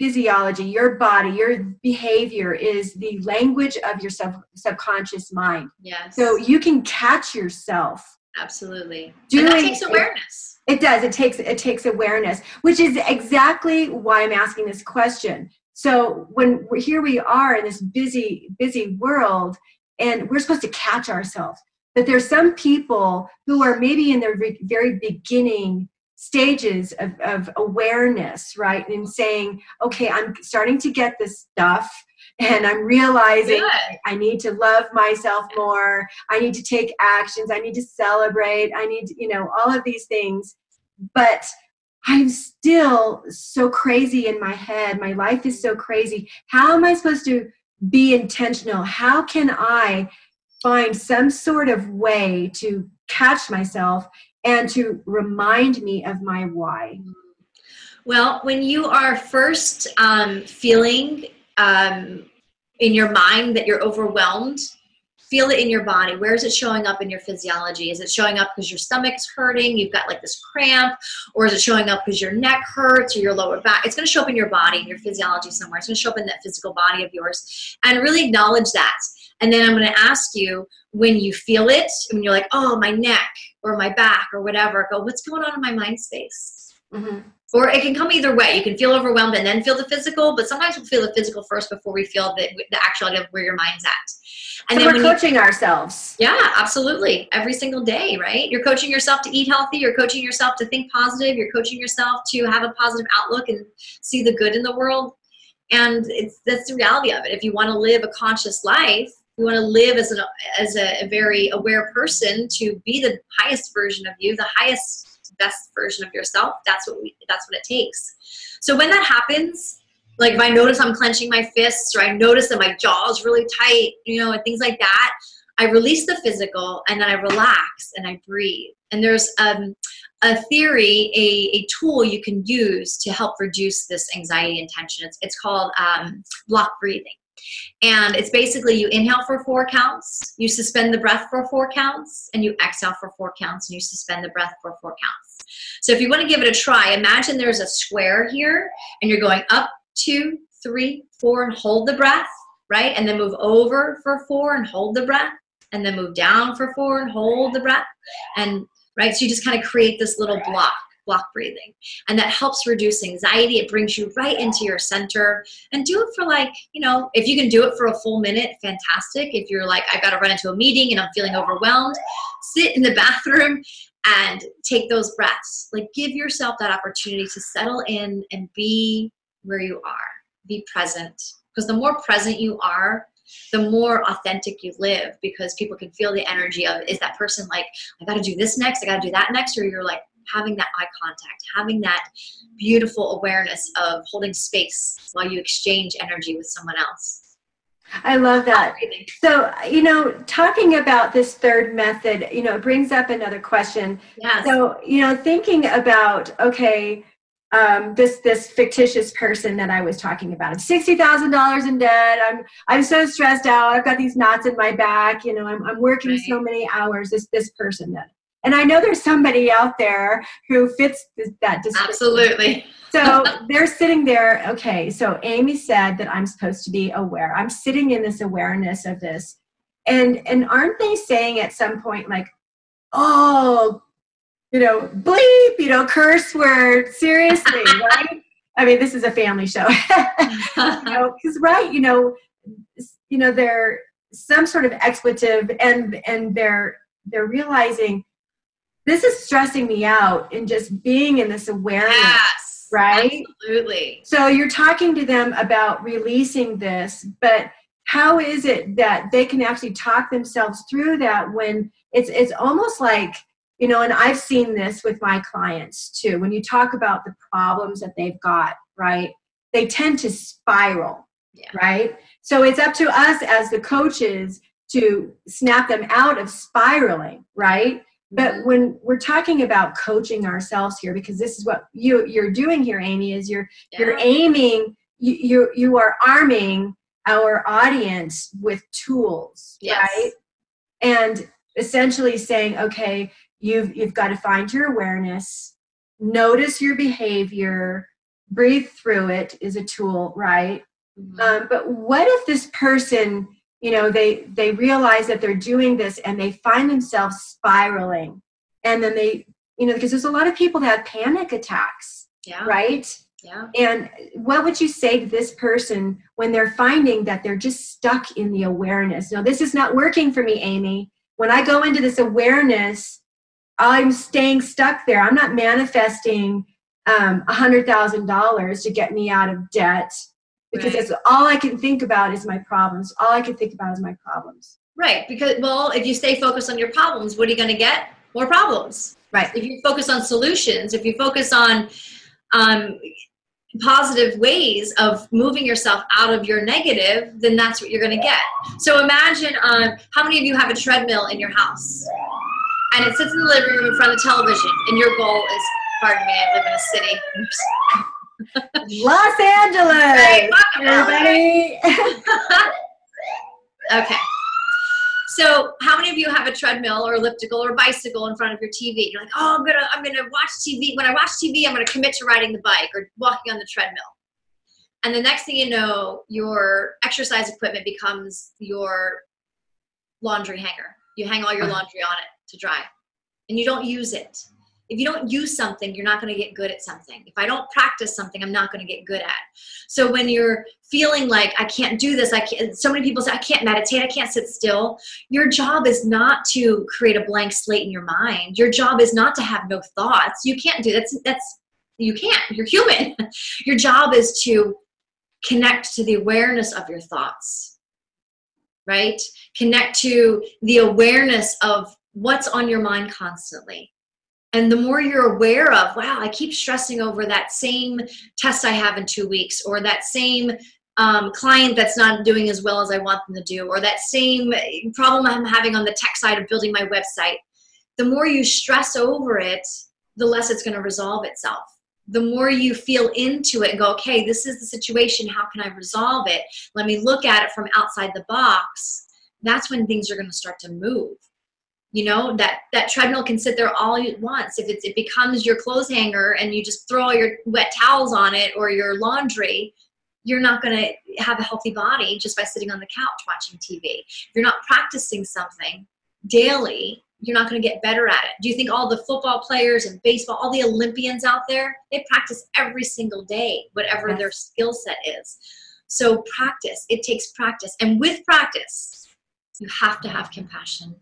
physiology, your body, your behavior is the language of your sub, subconscious mind. Yes. So you can catch yourself. Absolutely. Doing and that takes it- awareness. It does. It takes it takes awareness, which is exactly why I'm asking this question. So when we're, here we are in this busy busy world, and we're supposed to catch ourselves. But there's some people who are maybe in their very beginning stages of, of awareness, right? And saying, okay, I'm starting to get this stuff, and I'm realizing Good. I need to love myself more. I need to take actions. I need to celebrate. I need, you know, all of these things. But I'm still so crazy in my head. My life is so crazy. How am I supposed to be intentional? How can I find some sort of way to catch myself and to remind me of my why? Well, when you are first um, feeling um, in your mind that you're overwhelmed, feel it in your body. Where is it showing up in your physiology? Is it showing up because your stomach's hurting? You've got like this cramp, or is it showing up because your neck hurts or your lower back? It's going to show up in your body, in your physiology somewhere. It's going to show up in that physical body of yours, and really acknowledge that. And then I'm going to ask you when you feel it, when you're like, oh, my neck or my back or whatever, go, what's going on in my mind space? Mhm. or it can come either way. You can feel overwhelmed and then feel the physical, but sometimes we'll feel the physical first before we feel the, the actuality of where your mind's at. And so then we're when you, coaching ourselves. yeah, absolutely, every single day, right? You're coaching yourself to eat healthy. You're coaching yourself to think positive. You're coaching yourself to have a positive outlook and see the good in the world. And it's that's the reality of it. If you want to live a conscious life, you want to live as an as a, a very aware person to be the highest version of you, the highest best version of yourself. That's what we that's what it takes. So when that happens, Like if I notice I'm clenching my fists or I notice that my jaw is really tight, you know, and things like that, I release the physical and then I relax and I breathe. And there's um, a theory, a, a tool you can use to help reduce this anxiety and tension. It's, it's called um, block breathing. And it's basically you inhale for four counts, you suspend the breath for four counts, and you exhale for four counts, and you suspend the breath for four counts. So if you want to give it a try, imagine there's a square here, and you're going up, two, three, four, and hold the breath, right? And then move over for four and hold the breath, and then move down for four and hold the breath. And right, so you just kind of create this little block block breathing. And that helps reduce anxiety. It brings you right into your center. And do it for like, you know, if you can do it for a full minute, fantastic. If you're like, I've got to run into a meeting and I'm feeling overwhelmed, sit in the bathroom and take those breaths. Like, give yourself that opportunity to settle in and be where you are, be present. Because the more present you are, the more authentic you live because people can feel the energy of is that person like i got to do this next i got to do that next or you're like having that eye contact, having that beautiful awareness of holding space while you exchange energy with someone else. I love that. So, you know, talking about this third method, you know, it brings up another question. Yes. So, you know, thinking about, okay, um, this this fictitious person that I was talking about. I'm sixty thousand dollars in debt. I'm I'm so stressed out. I've got these knots in my back. You know, I'm I'm working right. so many hours. This this person that and I know there's somebody out there who fits that description. Absolutely. so they're sitting there. Okay, so Amie said that I'm supposed to be aware. I'm sitting in this awareness of this. And and aren't they saying at some point like, oh, you know, bleep, you know, curse word, seriously, right? I mean, this is a family show. you know, because right, you know, you know, they're some sort of expletive and and they're they're realizing this is stressing me out and just being in this awareness. Yes, right? Absolutely. So you're talking to them about releasing this, but how is it that they can actually talk themselves through that when it's it's almost like you know and i've seen this with my clients too when you talk about the problems that they've got right they tend to spiral yeah. right so it's up to us as the coaches to snap them out of spiraling right but mm-hmm. when we're talking about coaching ourselves here because this is what you you're doing here amie is you're yeah. you're aiming you, you you are arming our audience with tools yes. right and essentially saying okay you've you've got to find your awareness notice your behavior breathe through it is a tool right mm-hmm. um, but what if this person you know they they realize that they're doing this and they find themselves spiraling. And then they you know because there's a lot of people that have panic attacks yeah. right? Yeah. And what would you say to this person when they're finding that they're just stuck in the awareness? Now this is not working for me amie. When i go into this awareness i'm staying stuck there. I'm not manifesting um, $100000 to get me out of debt because right. all I can think about is my problems. All I can think about is my problems. Right. Because, well, if you stay focused on your problems, what are you going to get? More problems. Right. If you focus on solutions, if you focus on um, positive ways of moving yourself out of your negative, then that's what you're going to get. So imagine um, how many of you have a treadmill in your house? And it sits in the living room in front of the television, and your goal is, pardon me, I live in a city. Los Angeles. Everybody. okay. So, how many of you have a treadmill or elliptical or bicycle in front of your TV? You're like, "Oh, I'm gonna, I'm gonna watch TV. When I watch TV, I'm gonna commit to riding the bike or walking on the treadmill." And the next thing you know, your exercise equipment becomes your laundry hanger. You hang all your laundry on it to dry, and you don't use it if you don't use something you're not going to get good at something. If i don't practice something i'm not going to get good at. So when you're feeling like i can't do this i can't so many people say i can't meditate i can't sit still your job is not to create a blank slate in your mind. Your job is not to have no thoughts. You can't do that's that's you can't. You're human. Your job is to connect to the awareness of your thoughts right? Connect to the awareness of what's on your mind constantly And the more you're aware of, wow, I keep stressing over that same test I have in two weeks, or that same um, client that's not doing as well as I want them to do, or that same problem I'm having on the tech side of building my website, the more you stress over it, the less it's going to resolve itself. The more you feel into it and go, okay, this is the situation. How can I resolve it? Let me look at it from outside the box. That's when things are going to start to move. You know that that treadmill can sit there all it wants. If it's, it becomes your clothes hanger and you just throw all your wet towels on it or your laundry, you're not going to have a healthy body just by sitting on the couch watching TV. If you're not practicing something daily, you're not going to get better at it. Do you think all the football players and baseball, all the Olympians out there, they practice every single day, whatever yes. their skill set is. So practice, it takes practice. And with practice, you have to have compassion.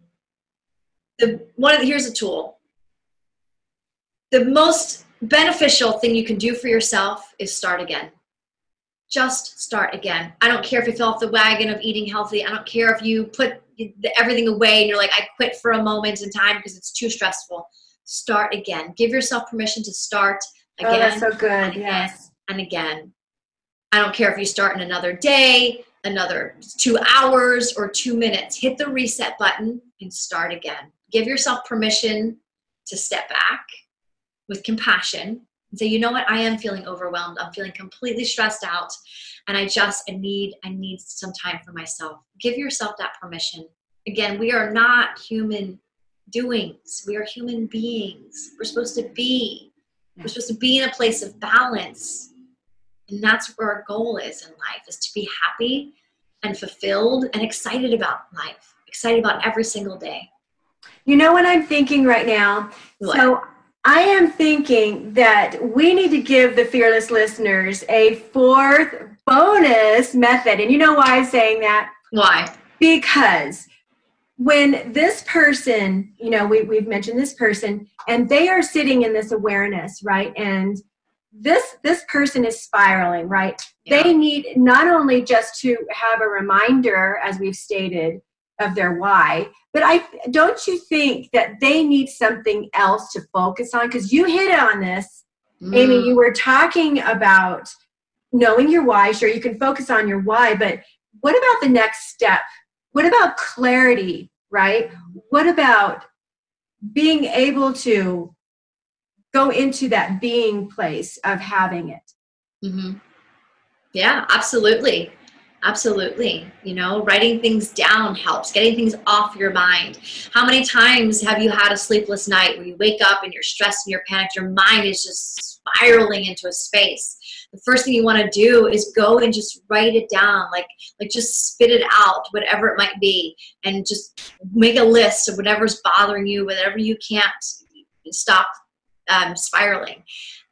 The one of the, here's a tool. The most beneficial thing you can do for yourself is start again. Just start again. I don't care if you fell off the wagon of eating healthy. I don't care if you put everything away and you're like, I quit for a moment in time because it's too stressful. Start again. Give yourself permission to start again. Oh, that's so good. And yes. and again. I don't care if you start in another day, another two hours, or two minutes. Hit the reset button and start again. Give yourself permission to step back with compassion and say, you know what, I am feeling overwhelmed. I'm feeling completely stressed out and I just I need I need some time for myself. Give yourself that permission. Again, we are not human doings. We are human beings. We're supposed to be. We're supposed to be in a place of balance. And that's where our goal is in life is to be happy and fulfilled and excited about life. Excited about every single day. You know what I'm thinking right now? What? So I am thinking that we need to give the fearless listeners a fourth bonus method. And you know why I'm saying that? Why? Because when this person, you know, we, we've mentioned this person, and they are sitting in this awareness, right? And this this person is spiraling, right? Yeah. They need not only just to have a reminder, as we've stated, of their why, but I don't you think that they need something else to focus on? Because you hit on this, mm. Amie. You were talking about knowing your why. Sure, you can focus on your why, but what about the next step? What about clarity, right? What about being able to go into that being place of having it? Mm-hmm. Yeah, absolutely. Absolutely. You know, writing things down helps, getting things off your mind. How many times have you had a sleepless night where you wake up and you're stressed and you're panicked? Your mind is just spiraling into a space. The first thing you want to do is go and just write it down, like like just spit it out, whatever it might be, and just make a list of whatever's bothering you, whatever you can't stop um, spiraling.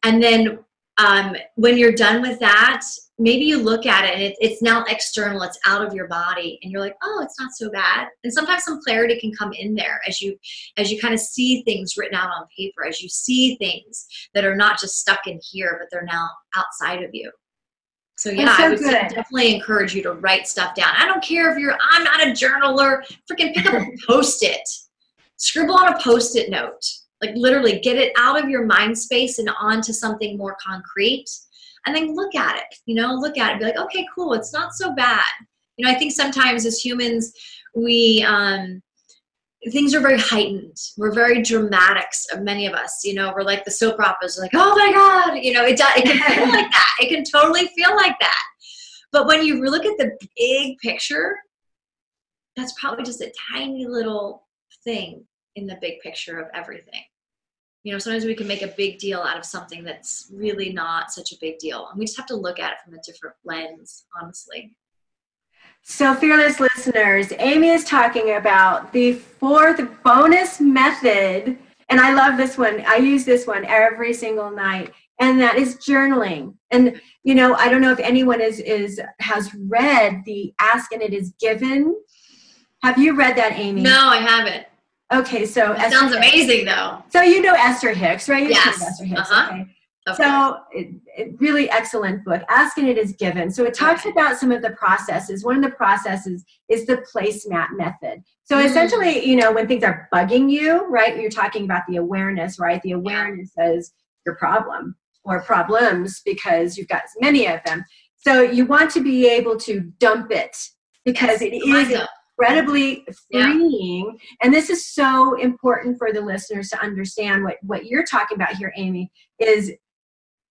And then um, when you're done with that, maybe you look at it and it, it's now external it's out of your body and you're like oh it's not so bad. And sometimes some clarity can come in there as you as you kind of see things written out on paper as you see things that are not just stuck in here but they're now outside of you. So yeah so i would definitely encourage you to write stuff down. I don't care if you're i'm not a journaler. Freaking pick up a post-it. Scribble on a post-it note. Like literally get it out of your mind space and onto something more concrete and then look at it, you know, look at it, be like, okay, cool, it's not so bad. You know, I think sometimes as humans, we, um, things are very heightened. We're very dramatics. of Many of us, you know, we're like the soap operas, like, oh my God, you know, it, it can feel like that. It can totally feel like that. But when you look at the big picture, that's probably just a tiny little thing in the big picture of everything you know sometimes we can make a big deal out of something that's really not such a big deal and we just have to look at it from a different lens honestly. So fearless listeners amie is talking about the fourth bonus method and i love this one. I use this one every single night and that is journaling. And you know i don't know if anyone is is has read the ask and it is given. Have you read that amie? No i haven't Okay, so sounds Hicks. amazing though. So you know Esther Hicks, right? You yes. Esther Hicks. Uh-huh. Okay. Of so it, it, really excellent book Ask and It Is Given so it talks okay. about some of the processes one of the processes is the placemat method so mm. essentially you know when things are bugging you right you're talking about the awareness right the awareness yeah. is your problem or problems because you've got many of them so you want to be able to dump it because it is incredibly freeing. Yeah. And this is so important for the listeners to understand what, what you're talking about here, Amie, is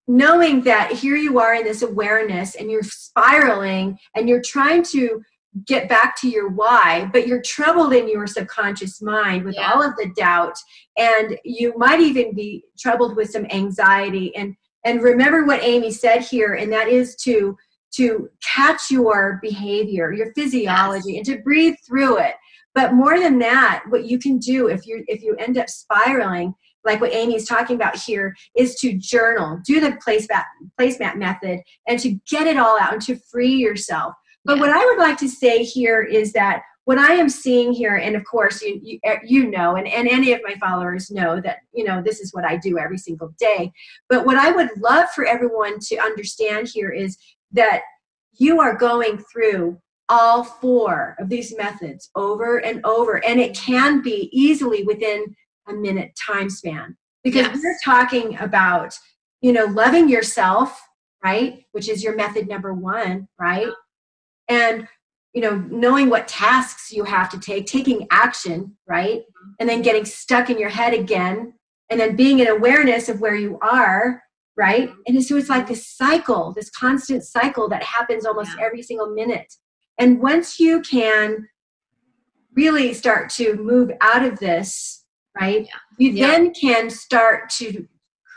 knowing that here you are in this awareness and you're spiraling and you're trying to get back to your why, but you're troubled in your subconscious mind with yeah. all of the doubt, and you might even be troubled with some anxiety. And and remember what Amie said here, and that is to to catch your behavior, your physiology, yes. and to breathe through it. But more than that, what you can do if you if you end up spiraling, like what Amie's talking about here, is to journal, do the placemat placemat method, and to get it all out and to free yourself. But what I would like to say here is that what I am seeing here, and of course you, you, eh, you know, and, and any of my followers know that, you know, this is what I do every single day. But what I would love for everyone to understand here is that you are going through all four of these methods over and over and it can be easily within a minute time span. Because yes. we're talking about you know loving yourself right which is your method number one right? And you know knowing what tasks you have to take taking action right? And then getting stuck in your head again and then being in awareness of where you are right? Mm-hmm. And so it's like this cycle, this constant cycle that happens almost yeah. every single minute. And once you can really start to move out of this, right, yeah. you yeah. then can start to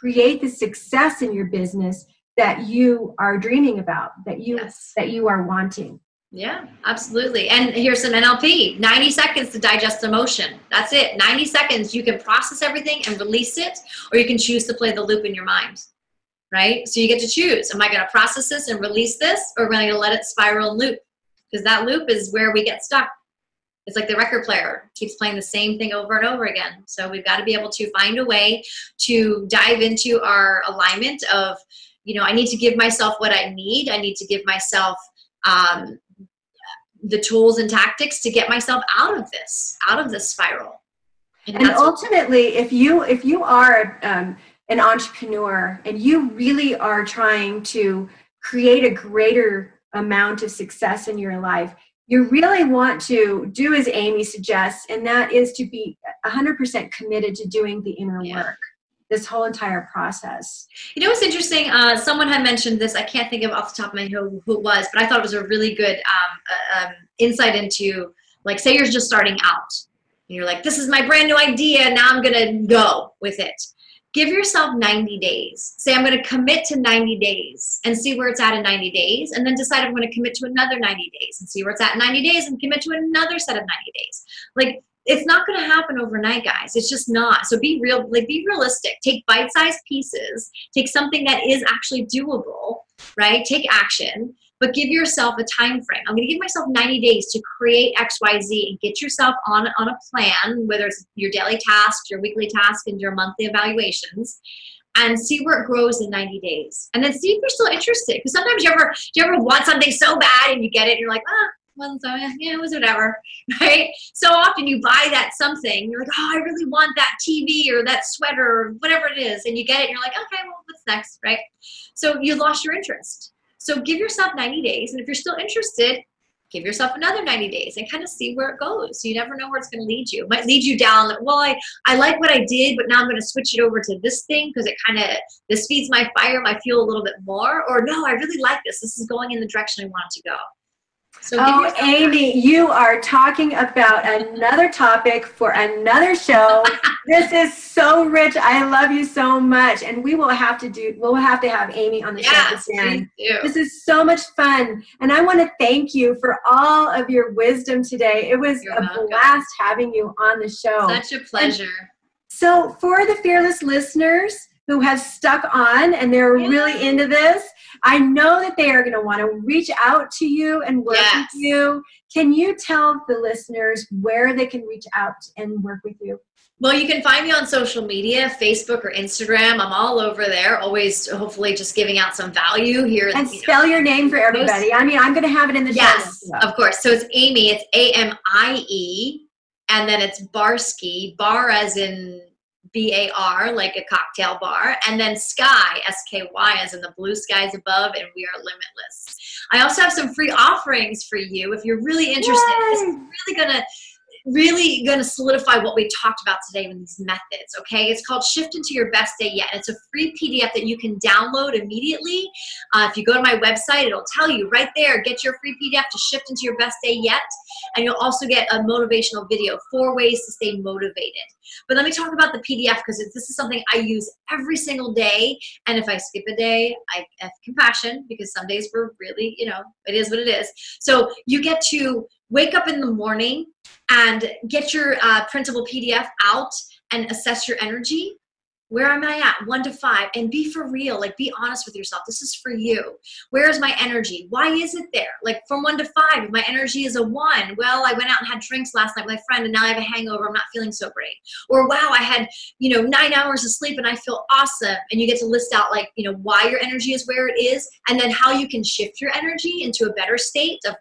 create the success in your business that you are dreaming about, that you yes. that you are wanting. Yeah, absolutely. And here's some NLP 90 seconds to digest emotion. That's it. 90 seconds. You can process everything and release it, or you can choose to play the loop in your mind right? So you get to choose. Am I going to process this and release this, or am I going to let it spiral and loop? Because that loop is where we get stuck. It's like the record player keeps playing the same thing over and over again. So we've got to be able to find a way to dive into our alignment of, you know, I need to give myself what I need. I need to give myself um, the tools and tactics to get myself out of this, out of this spiral. And, and ultimately, if you if you are um, an entrepreneur and you really are trying to create a greater amount of success in your life, you really want to do as Amie suggests, and that is to be 100% committed to doing the inner yeah. work this whole entire process. You know what's interesting? Uh, someone had mentioned this. I can't think of off the top of my head who, who it was, but I thought it was a really good um, uh, um, insight into, like, say you're just starting out. And you're like, this is my brand new idea. Now I'm going to go with it give yourself 90 days. Say, I'm going to commit to 90 days and see where it's at in 90 days, and then decide I'm going to commit to another 90 days and see where it's at in 90 days and commit to another set of 90 days. Like, it's not going to happen overnight, guys. It's just not. So be real, like, be realistic. Take bite sized pieces, take something that is actually doable, right? Take action but give yourself a time frame. I'm going to give myself 90 days to create XYZ and get yourself on, on a plan, whether it's your daily tasks, your weekly tasks, and your monthly evaluations, and see where it grows in 90 days. And then see if you're still interested. Because sometimes you ever you ever want something so bad and you get it and you're like, ah, well, so yeah, it was whatever, right? So often you buy that something, you're like, oh, I really want that TV or that sweater or whatever it is, and you get it, and you're like, okay, well, what's next, right? So you lost your interest. So give yourself 90 days. And if you're still interested, give yourself another 90 days and kind of see where it goes. You never know where it's going to lead you. It might lead you down, like, well, I, I like what I did, but now I'm going to switch it over to this thing because it kind of, this feeds my fire, my fuel a little bit more. Or no, I really like this. This is going in the direction I want it to go. So oh, Amie, you are talking about another topic for another show. this is so rich. I love you so much, and we will have to do. We'll have to have Amie on the yes, show again. This is so much fun, and I want to thank you for all of your wisdom today. It was You're a welcome. blast having you on the show. Such a pleasure. And so, for the fearless listeners who have stuck on and they're yeah. really into this, I know that they are going to want to reach out to you and work yes. with you. Can you tell the listeners where they can reach out and work with you? Well, you can find me on social media, Facebook or Instagram. I'm all over there, always hopefully just giving out some value here. And you spell know, your name for everybody. I mean, I'm going to have it in the yes, of course. So it's Amie. It's A M I E, and then it's Barsky, bar as in B A R, like a cocktail bar, and then Sky, S K Y, as in the blue skies above, and we are limitless. I also have some free offerings for you if you're really interested. Yay. This is really gonna really going to solidify what we talked about today with these methods, okay? It's called Shift into Your Best Day Yet. It's a free PDF that you can download immediately. Uh, if you go to my website, it'll tell you right there, get your free PDF to Shift into Your Best Day Yet. And you'll also get a motivational video, four ways to stay motivated. But let me talk about the PDF because this is something I use every single day. And if I skip a day, I have compassion because some days we're really, you know, it is what it is. So you get to wake up in the morning and get your uh, printable PDF out and assess your energy where am I at? One to five. And be for real. Like, be honest with yourself. This is for you. Where is my energy? Why is it there? Like, from one to five, my energy is a one, well, I went out and had drinks last night with my friend and now I have a hangover. I'm not feeling so great. Or, wow, I had, you know, nine hours of sleep and I feel awesome. And you get to list out, like, you know, why your energy is where it is and then how you can shift your energy into a better state of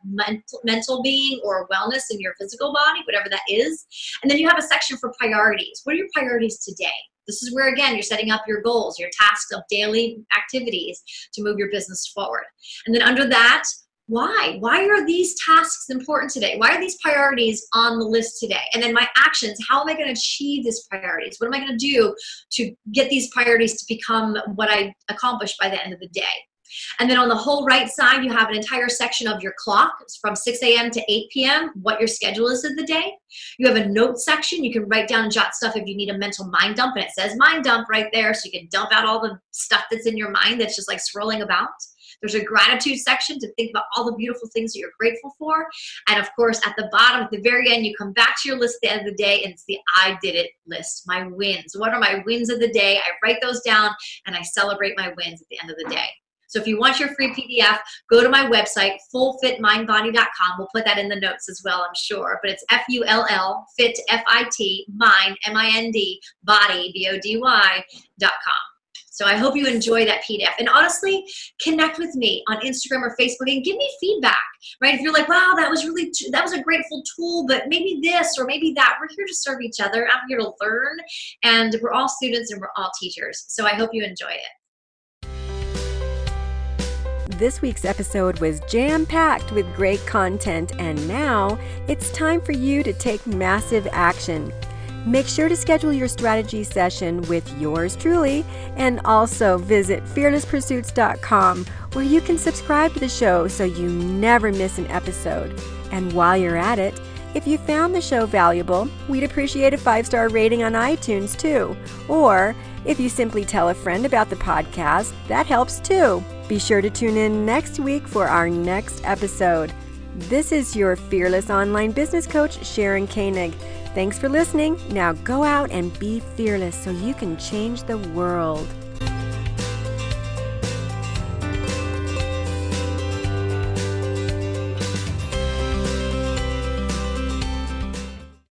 mental being or wellness in your physical body, whatever that is. And then you have a section for priorities. What are your priorities today? This is where, again, you're setting up your goals, your tasks of daily activities to move your business forward. And then under that, why? Why are these tasks important today? Why are these priorities on the list today? And then my actions, how am I going to achieve these priorities? What am I going to do to get these priorities to become what I accomplish by the end of the day? And then on the whole right side, you have an entire section of your clock from 6 a.m. to 8 p.m., what your schedule is of the day. You have a note section. You can write down and jot stuff if you need a mental mind dump, and it says mind dump right there, so you can dump out all the stuff that's in your mind that's just like swirling about. There's a gratitude section to think about all the beautiful things that you're grateful for. And of course, at the bottom, at the very end, you come back to your list at the end of the day and it's the I did it list, my wins. What are my wins of the day? I write those down and I celebrate my wins at the end of the day. So if you want your free PDF, go to my website, fullfitmindbody.com. We'll put that in the notes as well, I'm sure. But it's F U L L, fit, F I T, mind, M I N D, body, B O D Y.com. So I hope you enjoy that PDF. And honestly, connect with me on Instagram or Facebook and give me feedback, right? If you're like, wow, that was really, that was a grateful tool, but maybe this or maybe that. We're here to serve each other. I'm here to learn. And we're all students and we're all teachers. So I hope you enjoy it. This week's episode was jam packed with great content, and now it's time for you to take massive action. Make sure to schedule your strategy session with yours truly, and also visit fearlesspursuits.com where you can subscribe to the show so you never miss an episode. And while you're at it, if you found the show valuable, we'd appreciate a five star rating on iTunes too. Or if you simply tell a friend about the podcast, that helps too. Be sure to tune in next week for our next episode. This is your fearless online business coach, Sharon Koenig. Thanks for listening. Now go out and be fearless so you can change the world.